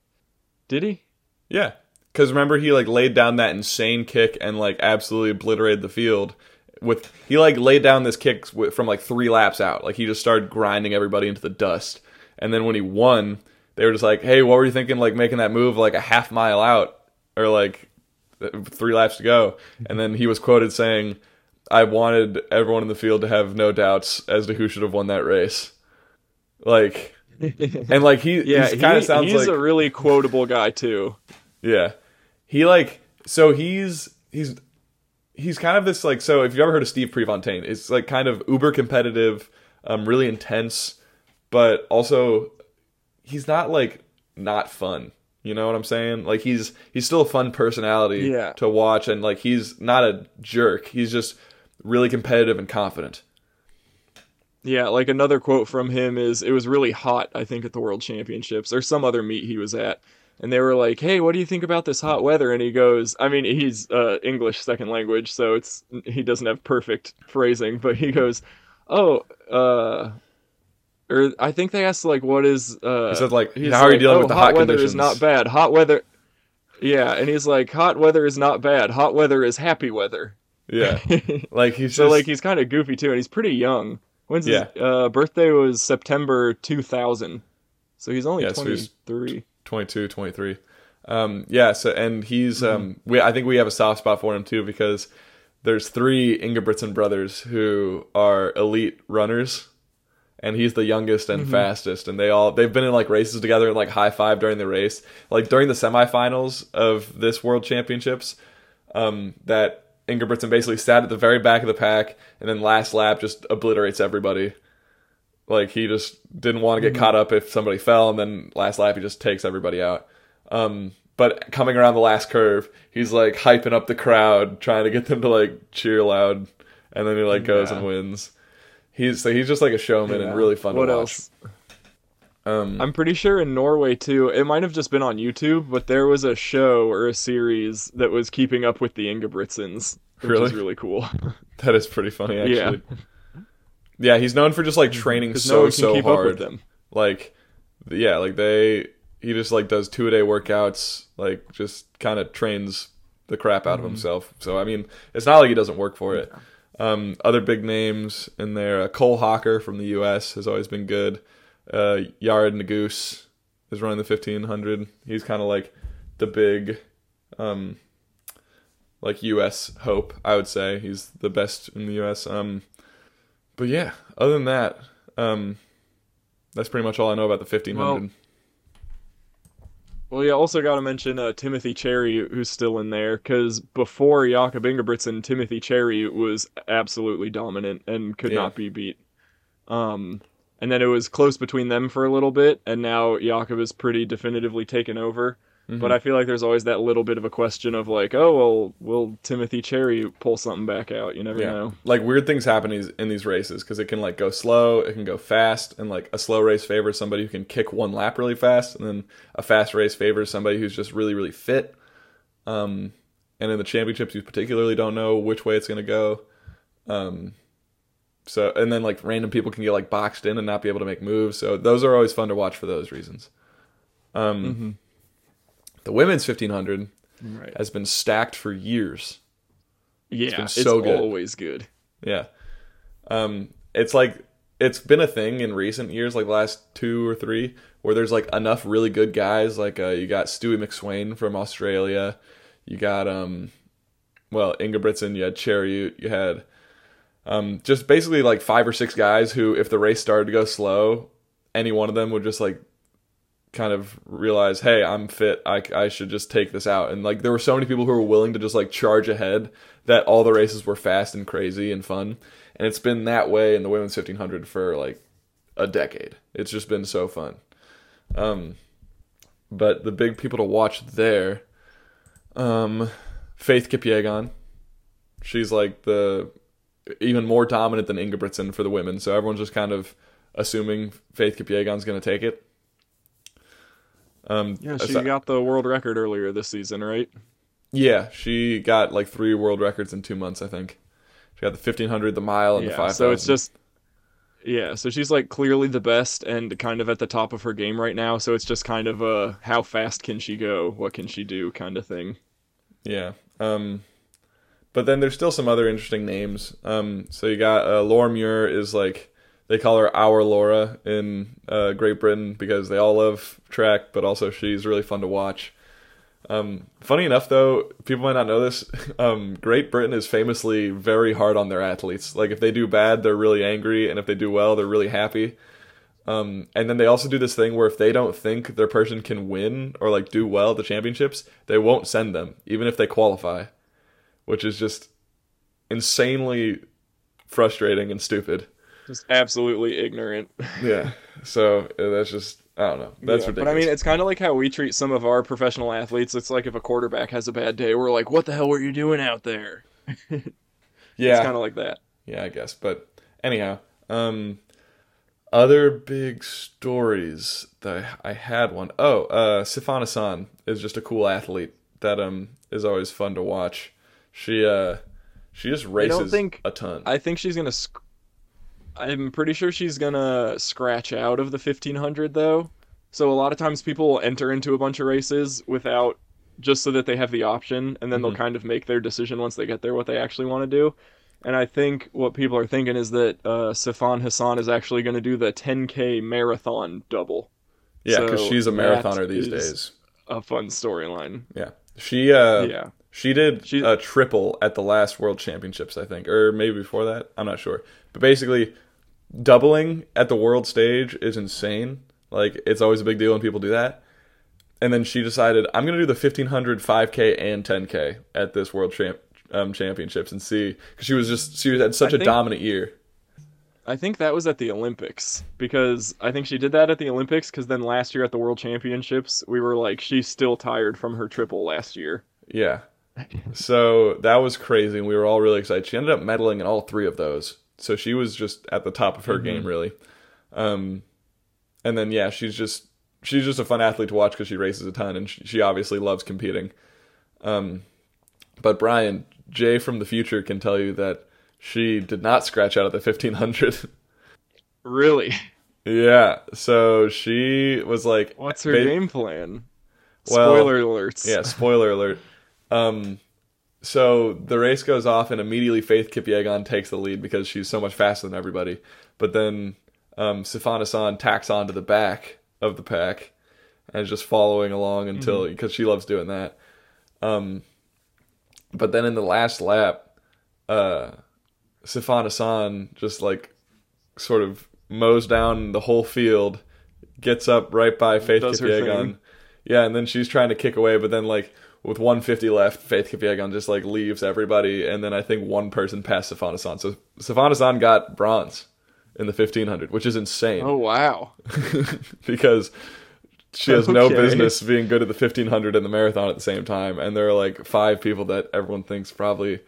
Did he? yeah, cuz remember he like laid down that insane kick and like absolutely obliterated the field with he like laid down this kick from like 3 laps out. Like he just started grinding everybody into the dust. And then when he won, they were just like, "Hey, what were you thinking like making that move like a half mile out or like three laps to go?" And then he was quoted saying, "I wanted everyone in the field to have no doubts as to who should have won that race." Like and like he Yeah, he kind of sounds he's like a really quotable guy too. yeah. He like so he's he's he's kind of this like so if you've ever heard of Steve Prefontaine, it's like kind of uber competitive, um really intense, but also he's not like not fun. You know what I'm saying? Like he's he's still a fun personality Yeah. to watch and like he's not a jerk. He's just really competitive and confident. Yeah, like another quote from him is it was really hot, I think, at the World Championships or some other meet he was at. And they were like, "Hey, what do you think about this hot weather?" And he goes, "I mean, he's uh, English second language, so it's he doesn't have perfect phrasing, but he goes, "Oh, uh, or I think they asked like, what is uh?" He said like how are you dealing "Oh, with the hot hot, weather conditions? is not bad. Hot weather." Yeah, and he's like, "Hot weather is not bad. Hot weather is happy weather." Yeah. Like he's So just like he's kind of goofy too, and he's pretty young. When's his uh, birthday? Was September two thousand, so he's only Yeah, so twenty three. 22, 23. Um, yeah, so and he's um, we I think we have a soft spot for him too because there's three Ingebrigtsen brothers who are elite runners, and he's the youngest and fastest, and they all they've been in like races together and like high five during the race, like during the semifinals of this World Championships, um, that Ingebrigtsen basically sat at the very back of the pack, and then last lap just obliterates everybody. Like he just didn't want to get caught up if somebody fell, and then last lap he just takes everybody out. Um, but coming around the last curve, he's like hyping up the crowd, trying to get them to like cheer loud, and then he like goes Yeah. and wins. He's so he's just like a showman and really fun What to watch. else? Um, I'm pretty sure in Norway too. It might have just been on YouTube, but there was a show or a series that was keeping up with the Ingebrigtsens, which Really? is really cool. that is pretty funny actually. Yeah. Yeah, he's known for just like training so no one can so keep hard. up with them. like yeah like they he just like does two a day workouts like just kind of trains the crap out of Mm-hmm. himself. So i mean it's not like he doesn't work for it. Um other big names in there uh, Cole Hocker from the us has always been good. Uh Yared Nuguse is running the 1500 he's kind of like the big um like us hope i would say. He's the best in the us um but yeah other than that um that's pretty much all I know about the 1500. Well, yeah, also got to mention uh, Timothy Cheruiyot, who's still in there, because before Jakob Ingebrigtsen, Timothy Cheruiyot was absolutely dominant and could Yeah. not be beat. Um, and then it was close between them for a little bit, and now Jakob is pretty definitively taken over. Mm-hmm. But I feel like there's always that little bit of a question of like, oh well, will Timothy Cheruiyot pull something back out? You never yeah. know. Like weird things happen in these, races because it can like go slow, it can go fast, and like a slow race favors somebody who can kick one lap really fast, and then a fast race favors somebody who's just really really fit. Um, and in the championships, you particularly don't know which way it's going to go. Um, so and then like random people can get like boxed in and not be able to make moves. So those are always fun to watch for those reasons. Um, the women's 1500 Right. has been stacked for years. Yeah, been it's so good. always good. Yeah. Um, it's like it's been a thing in recent years, like the last two or three, where there's like enough really good guys. Like uh, you got Stewie McSweyn from Australia, you got um, well Ingebrigtsen, you had Cheruiyot, you had um, just basically like five or six guys who, if the race started to go slow, any one of them would just like kind of realize, hey, I'm fit. I, I should just take this out. And like there were so many people who were willing to just like charge ahead that all the races were fast and crazy and fun. And it's been that way in the women's 1500 for like a decade. It's just been so fun. Um, but the big people to watch there, um, Faith Kipyegon. She's like the even more dominant than Ingebrigtsen for the women. So everyone's just kind of assuming Faith Kipyegon's going to take it. Um, Yeah, she aside- got the world record earlier this season, right? yeah, she got like three world records in two months, I think. She got the fifteen hundred, the mile, and the Yeah, five. so it's just yeah, so she's like clearly the best and kind of at the top of her game right now. So it's just kind of a how fast can she go? What can she do? kind of thing. yeah. Um, but then there's still some other interesting names. Um, so you got uh, Laura Muir is like they call her our Laura in uh, Great Britain because they all love track, but also she's really fun to watch. Um, funny enough, though, people might not know this. Um, Great Britain is famously very hard on their athletes. Like if they do bad, they're really angry, and if they do well, they're really happy. Um, and then they also do this thing where if they don't think their person can win or like do well at the championships, they won't send them, even if they qualify, which is just insanely frustrating and stupid. Just absolutely ignorant. Yeah. So uh, that's just I don't know. That's Yeah, ridiculous. But I mean, it's kind of like how we treat some of our professional athletes. It's like if a quarterback has a bad day, we're like, "What the hell were you doing out there?" yeah. It's kind of like that. Yeah, I guess. But anyhow, um, other big stories that I, I had one. Oh, uh, Sifan Hassan is just a cool athlete that um is always fun to watch. She uh she just races i think- a ton. I think she's gonna. Sc- I'm pretty sure she's gonna scratch out of the 1500 though. So a lot of times people will enter into a bunch of races without just so that they have the option, and then they'll kind of make their decision once they get there what they actually want to do. And I think what people are thinking is that uh, Sifan Hassan is actually going to do the 10k marathon double. Yeah, because So she's a marathoner these days. A fun storyline. Yeah, she uh, Yeah. She did She- a triple at the last World Championships, I think, or maybe before that. I'm not sure, but basically, doubling at the world stage is insane. Like it's always a big deal when people do that. And then she decided, I'm going to do the 1500, 5K, and 10K at this World Champ um, Championships and see because she was just she had such I a think- dominant year. I think that was at the Olympics because I think she did that at the Olympics because then last year at the World Championships we were like she's still tired from her triple last year. Yeah. So that was crazy, and we were all really excited. She ended up medaling in all three of those. So she was just at the top of her game, really. Um, and then yeah, she's just she's just a fun athlete to watch because she races a ton, and she, she obviously loves competing. Um, but Bryan Jay from the future can tell you that she did not scratch out at the fifteen hundred. Really? yeah. So she was like, What's her ba- game plan? Well, Spoiler alerts. Yeah, spoiler alert. Um, so the race goes off, and immediately Faith Kipyegon takes the lead because she's so much faster than everybody. But then um, Sifan Hassan tacks onto the back of the pack and is just following along until because she loves doing that. Um, but then in the last lap, uh, Sifan Hassan just like sort of mows down the whole field, gets up right by Faith Kipyegon. Yeah, and then she's trying to kick away, but then like with 150 left, Faith Kipyegon just like leaves everybody, and then I think one person passed Sifan Hassan. So Sifan Hassan got bronze in the 1500, which is insane Oh wow. because she has no business being good at the 1500 and the marathon at the same time. And there are like five people that everyone thinks probably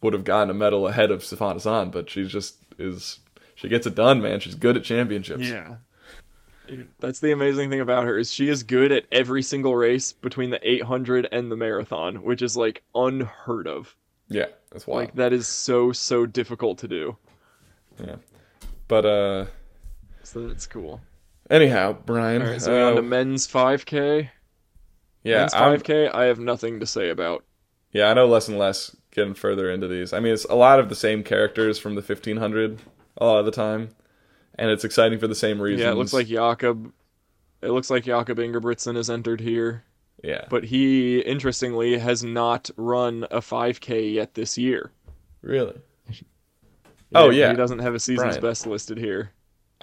would have gotten a medal ahead of Sifan Hassan, but she just is. She gets it done, man. She's good at championships. Yeah. That's the amazing thing about her is she is good at every single race between the 800 and the marathon, which is like unheard of. Yeah, that's wild. Like that is so so difficult to do. yeah, but uh, So that's cool. anyhow, Bryan. All right, so we're on uh, to men's 5K. yeah, men's I'm- 5K, I have nothing to say about. Yeah, I know less and less getting further into these. I mean, it's a lot of the same characters from the 1500 a lot of the time, and it's exciting for the same reasons. Yeah, it looks like Jakob. It looks like Jakob Ingebrigtsen has entered here, yeah, but he interestingly has not run a 5K yet this year. really. Oh, yeah. he doesn't have a season's Bryan. best listed here.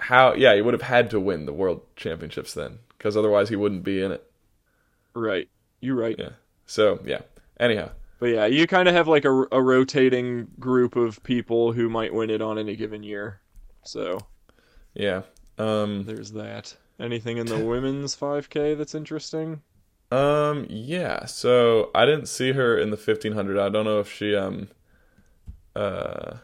How? Yeah, he would have had to win the world championships then, because otherwise he wouldn't be in it. Right, you're right. Yeah. So yeah. Anyhow, But yeah, you kind of have like a, a rotating group of people who might win it on any given year. So yeah. Um. there's that. Anything in the women's 5K that's interesting? Um. Yeah. So I didn't see her in the 1500. I don't know if she um. Uh.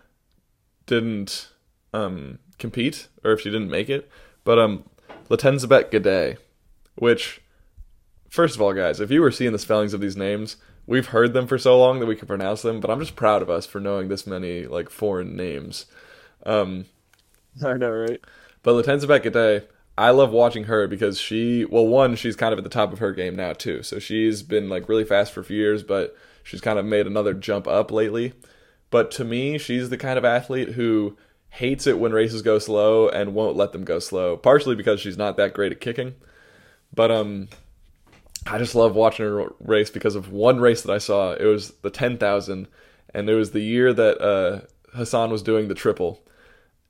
Didn't um compete or if she didn't make it, but um, Letesenbet Gidey, which, first of all, guys, if you were seeing the spellings of these names, we've heard them for so long that we can pronounce them. But I'm just proud of us for knowing this many like foreign names. Um. I know, right? But Letesenbet Gidey, I love watching her because she, well, one, she's kind of at the top of her game now too. So she's been like really fast for a few years, but she's kind of made another jump up lately. But to me, she's the kind of athlete who hates it when races go slow and won't let them go slow. Partially because she's not that great at kicking, but um, I just love watching her race because of one race that I saw. It was the ten thousand, and it was the year that uh, Hassan was doing the triple,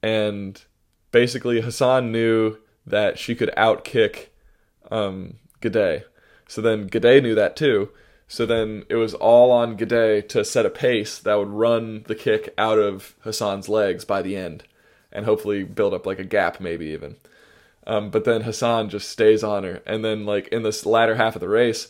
and basically Hassan knew that she could outkick um. So then Gidey knew that too. So then it was all on Gidey to set a pace that would run the kick out of Hassan's legs by the end, and hopefully build up like a gap, maybe even. Um, but then Hassan just stays on her, and then like in this latter half of the race,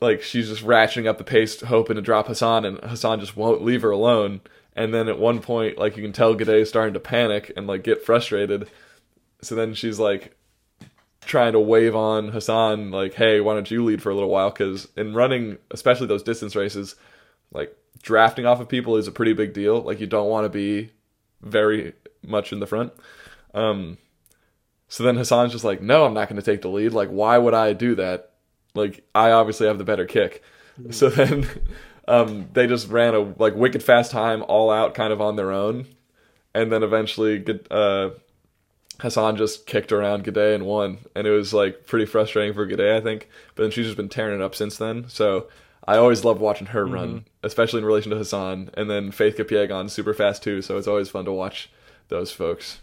like she's just ratcheting up the pace, hoping to drop Hassan, and Hassan just won't leave her alone. And then at one point, like you can tell Gidey is starting to panic and like get frustrated. So then she's like trying to wave on Hassan, like, "Hey, why don't you lead for a little while?" Because in running, especially those distance races, like drafting off of people is a pretty big deal. Like you don't want to be very much in the front. Um, so then Hassan's just like, "No, I'm not going to take the lead. Like, why would I do that? Like, I obviously have the better kick." So then, um, they just ran a like wicked fast time all out, kind of on their own, and then eventually, uh, Hassan just kicked around Gidey and won, and it was like pretty frustrating for Gidey, I think. But then she's just been tearing it up since then. So I always love watching her Mm-hmm. run, especially in relation to Hassan, and then Faith Kipyegon super fast too. So it's always fun to watch those folks.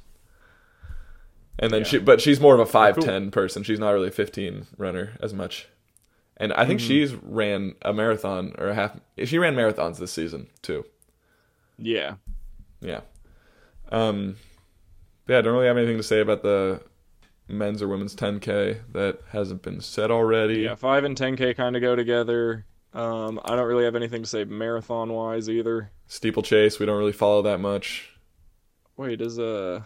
And then Yeah. she, but she's more of a five Cool. ten person. She's not really a fifteen runner as much. And I think Mm-hmm. she's ran a marathon or a half. She ran marathons this season too. Yeah. Yeah. Um. yeah, I don't really have anything to say about the men's or women's 10k that hasn't been said already. Yeah, 5 and 10K kind of go together. Um, I don't really have anything to say marathon wise either. Steeplechase, we don't really follow that much. Wait, is uh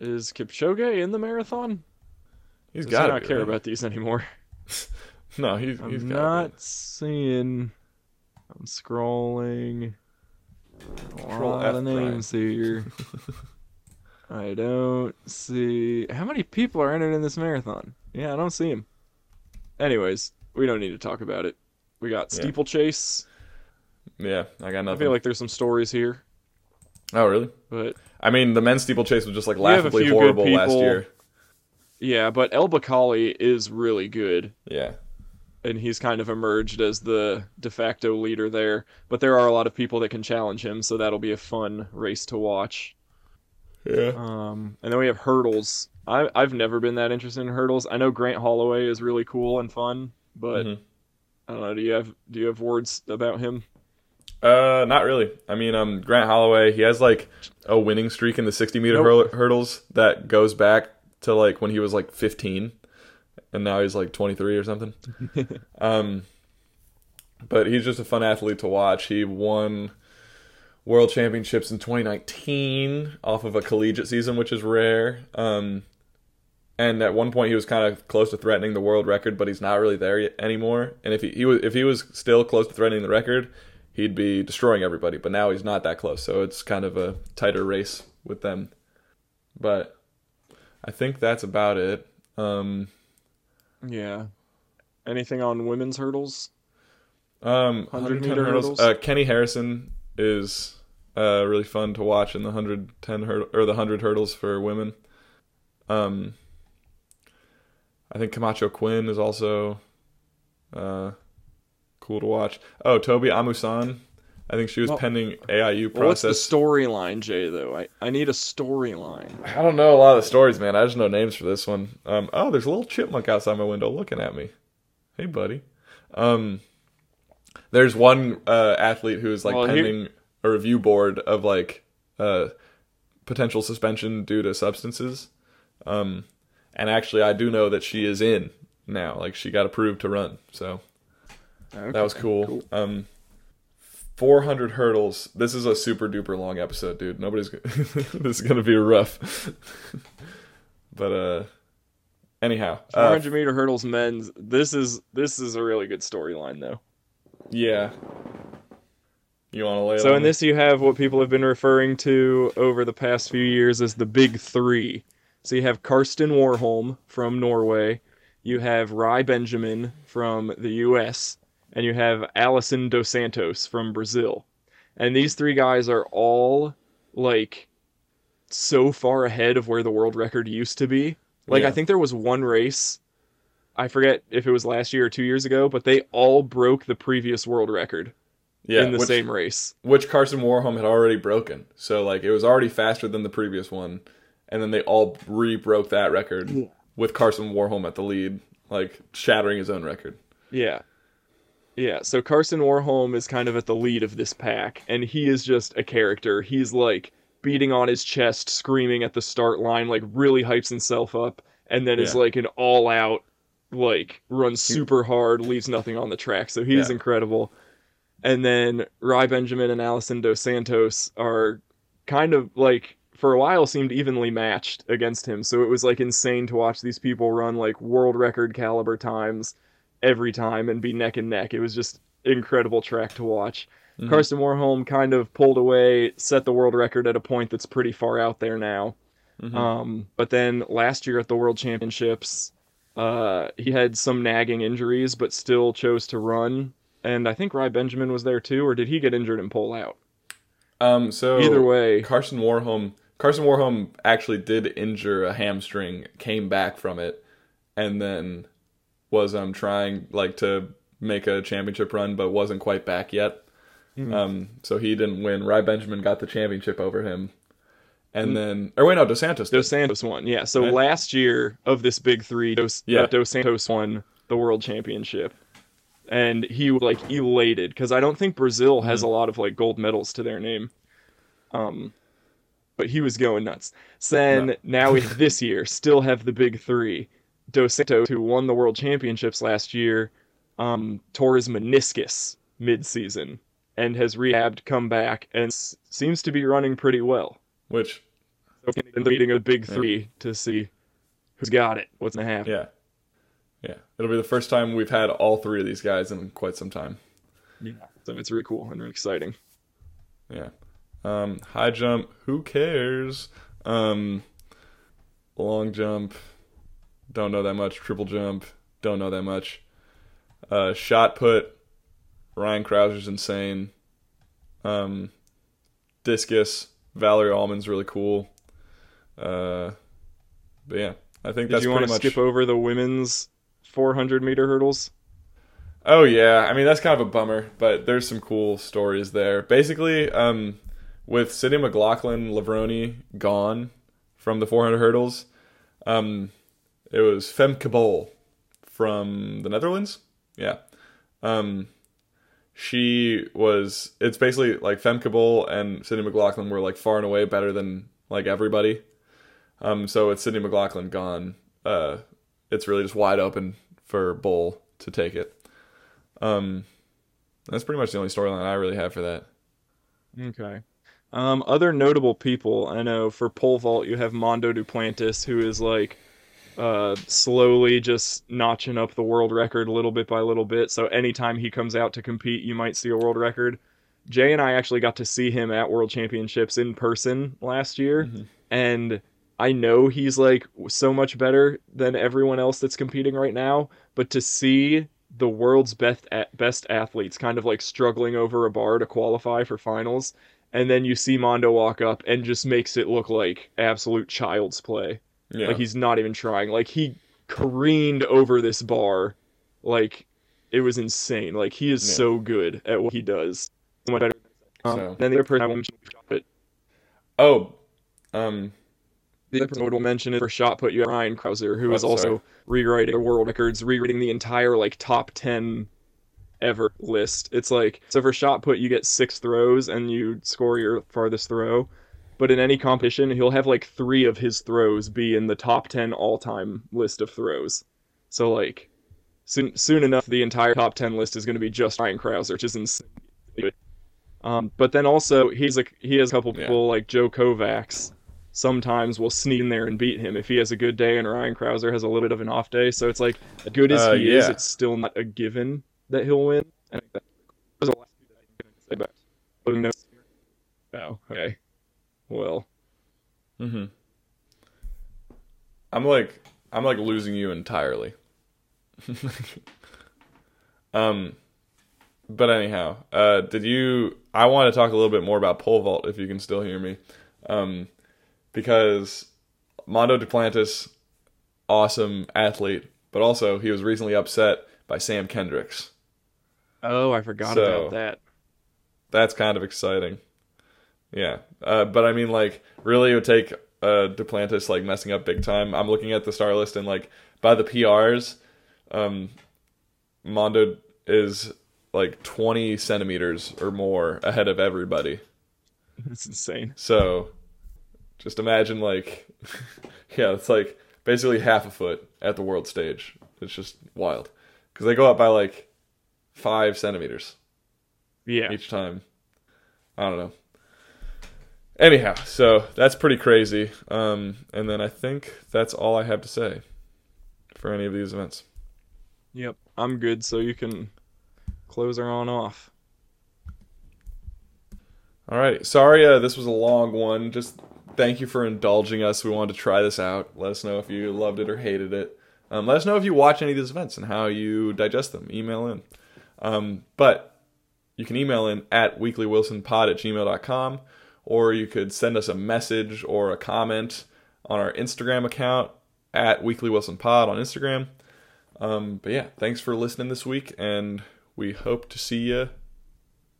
is Kipchoge in the marathon? He's got to not care about these anymore? No, he's he's I'm not seeing. I'm scrolling. A Control lot F, of names here. I don't see how many people are entered in this marathon. Yeah, I don't see them. Anyways, we don't need to talk about it. We got Yeah. steeplechase. Yeah, I got nothing. I feel like there's some stories here, oh, really? but I mean, the men's steeplechase was just like laughably horrible last year. yeah, but El Bakkali is really good. Yeah. And he's kind of emerged as the de facto leader there. But there are a lot of people that can challenge him, so that'll be a fun race to watch. Yeah. Um, and then we have hurdles. I, I've never been that interested in hurdles. I know Grant Holloway is really cool and fun, but Mhm. I don't know. Do you have do you have words about him? Uh, not really. I mean, um, Grant Holloway, he has like a winning streak in the 60 meter Nope. hurdles that goes back to like when he was like 15, and now he's like 23 or something. um, but he's just a fun athlete to watch. He won world championships in 2019 off of a collegiate season, which is rare. Um, and at one point he was kind of close to threatening the world record, but he's not really there yet anymore. And if he, he was if he was still close to threatening the record, he'd be destroying everybody. But now he's not that close, so it's kind of a tighter race with them. But I think that's about it. Um, Yeah. Anything on women's hurdles? um, 100 110 meter hurdles. hurdles? Uh, Keni Harrison is uh, really fun to watch in the 110 hurdle or the 100 hurdles for women. Um, I think Camacho Quinn is also uh, cool to watch. Oh, Tobi Amusan. I think she was Well- pending AIU Well, what's the storyline, Jay? Though I I need a storyline. I don't know a lot of the stories, man. I just know names for this one. Um, oh, there's a little chipmunk outside my window looking at me. Hey, buddy. Um, there's one uh, athlete who is like Well, here- pending a review board of like uh, potential suspension due to substances. Um, and actually, I do know that she is in now. Like she got approved to run, so that was cool. Um, 400 hurdles. This is a super duper long episode, dude. Nobody's. g- this is gonna be rough. but uh, anyhow, uh, 400 meter hurdles men's. This is this is a really good storyline though. yeah. You want to lay it So in me? this, you have what people have been referring to over the past few years as the Big Three. So you have Karsten Warholm from Norway, you have Rai Benjamin from the U.S., and you have Alison dos Santos from Brazil. And these three guys are all like so far ahead of where the world record used to be. Like Yeah. I think there was one race, I forget if it was last year or two years ago, but they all broke the previous world record yeah, in the which, same race. which Karsten Warholm had already broken. So like it was already faster than the previous one, and then they all re-broke that record with Karsten Warholm at the lead, like shattering his own record. Yeah. Yeah, so Karsten Warholm is kind of at the lead of this pack, and he is just a character. He's like beating on his chest, screaming at the start line, like really hypes himself up, and then is like an all out, like runs super hard, leaves nothing on the track. So he's Yeah. incredible. And then Rai Benjamin and Alison dos Santos are kind of like for a while seemed evenly matched against him. So it was like insane to watch these people run like world record caliber times every time and be neck and neck. It was just incredible track to watch. Mhm. Karsten Warholm kind of pulled away, set the world record at a point that's pretty far out there now. Mhm. Um, but then last year at the World Championships, uh, he had some nagging injuries, but still chose to run. And I think Rai Benjamin was there too, or did he get injured and pull out? Um, so Either way, Karsten Warholm Karsten Warholm actually did injure a hamstring, came back from it, and then was um trying like to make a championship run, but wasn't quite back yet. Um, so he didn't win. Rai Benjamin got the championship over him, and then or wait, no, Dos Santos. Did. Dos Santos won. Yeah. So Right. last year of this big three, Dos, Yeah. uh, Dos Santos won the world championship, and he was like elated because I don't think Brazil has Mm-hmm. a lot of like gold medals to their name. Um, but he was going nuts. So then No. now we this year still have the big three. Dos Santos, who won the world championships last year, um, tore his meniscus mid-season and has rehabbed, come back, and s- seems to be running pretty well. Which So in the meeting of big three to see who's got it, what's gonna happen. yeah, yeah, it'll be the first time we've had all three of these guys in quite some time. Yeah. So it's really cool and really exciting. Yeah. Um, high jump, who cares? Um, long jump, don't know that much. Triple jump, don't know that much. Uh, shot put, Ryan Crouser's insane. Um, discus, Valerie Allman's really cool. Uh, but yeah, I think Did that's you want to much. skip over the women's 400 meter hurdles? Oh yeah, I mean that's kind of a bummer, but there's some cool stories there. Basically, um, with Sydney McLaughlin, Lavroni gone from the 400 hurdles, um, it was Femke Bol from the Netherlands. Yeah, um, she was. It's basically like Femke Bol and Sydney McLaughlin were like far and away better than like everybody. Um, so with Sydney McLaughlin gone, uh, it's really just wide open for Bol to take it. Um, that's pretty much the only storyline I really have for that. Okay. Um, other notable people I know for pole vault, you have Mondo Duplantis, who is like uh, slowly just notching up the world record a little bit by little bit. So anytime he comes out to compete, you might see a world record. Jay and I actually got to see him at World Championships in person last year, and I know he's like so much better than everyone else that's competing right now. But to see the world's best best athletes kind of like struggling over a bar to qualify for finals, and then you see Mondo walk up and just makes it look like absolute child's play. Yeah, Like he's not even trying. Like he careened over this bar, like it was insane. Like he is Yeah. so good at what he does. So much better. Um, So- Then the other person I will mention, but oh, um, the other person I will mention is for shot put you have Ryan Crouser, who Oh, is also sorry. rewriting the world records, rewriting the entire like top ten ever list. It's like so for shot put you get six throws and you score your farthest throw. But in any competition, he'll have like three of his throws be in the top ten all time list of throws. So like soon soon enough the entire top ten list is gonna be just Ryan Crouser, which is insane. Um, but then also he's like he has a couple Yeah. people like Joe Kovacs sometimes will sneak in there and beat him if he has a good day and Ryan Crouser has a little bit of an off day. So it's like as good as Uh, he is, it's still not a given that he'll win. And I think that are the last two that I can say about. Oh, no. Oh, okay. Well, hmm I'm like, I'm like losing you entirely. um, but anyhow, uh, did you? I want to talk a little bit more about pole vault if you can still hear me, um, because Mondo Duplantis, awesome athlete, but also he was recently upset by Sam Kendricks. oh, I forgot So- about that. that's kind of exciting. Yeah, uh, but I mean, like, really, it would take uh, Duplantis like messing up big time. I'm looking at the star list, and like by the PRs, um, Mondo is like 20 centimeters or more ahead of everybody. That's insane. So, just imagine like, yeah, it's like basically half a foot at the world stage. It's just wild because they go up by like five centimeters Yeah. each time. I don't know. Anyhow, so that's pretty crazy. Um, and then I think that's all I have to say for any of these events. Yep. I'm good, so you can close her on off. All right. Sorry, uh, this was a long one. Just thank you for indulging us. We wanted to try this out. Let us know if you loved it or hated it. Um, let us know if you watch any of these events and how you digest them. Email in. Um, but you can email in at weeklywilsonpod at gmail.com or you could send us a message or a comment on our Instagram account at Weekly Wilson Pod on Instagram. Um, but yeah, thanks for listening this week, and we hope to see you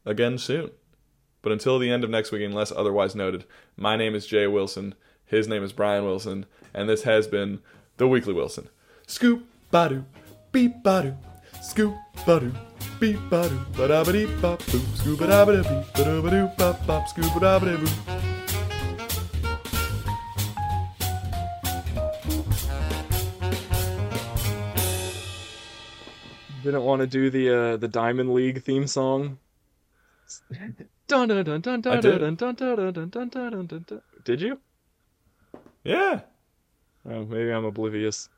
again soon. But until the end of next week, unless otherwise noted, my name is Jay Wilson. His name is Bryan Wilson, and this has been the Weekly Wilson. Scoop ba beep ba scoop ba beep ba ba da ba dee bop boop, scoop ba da ba da beep ba da ba doo bop bop, scoop ba da ba da boop. Didn't want to do the uh, the Diamond League theme song. Dun, dun, dun, dun, dun, dun, dun, dun, dun, dun, dun, dun, dun, dun. Did you? Yeah. Oh, maybe I'm oblivious.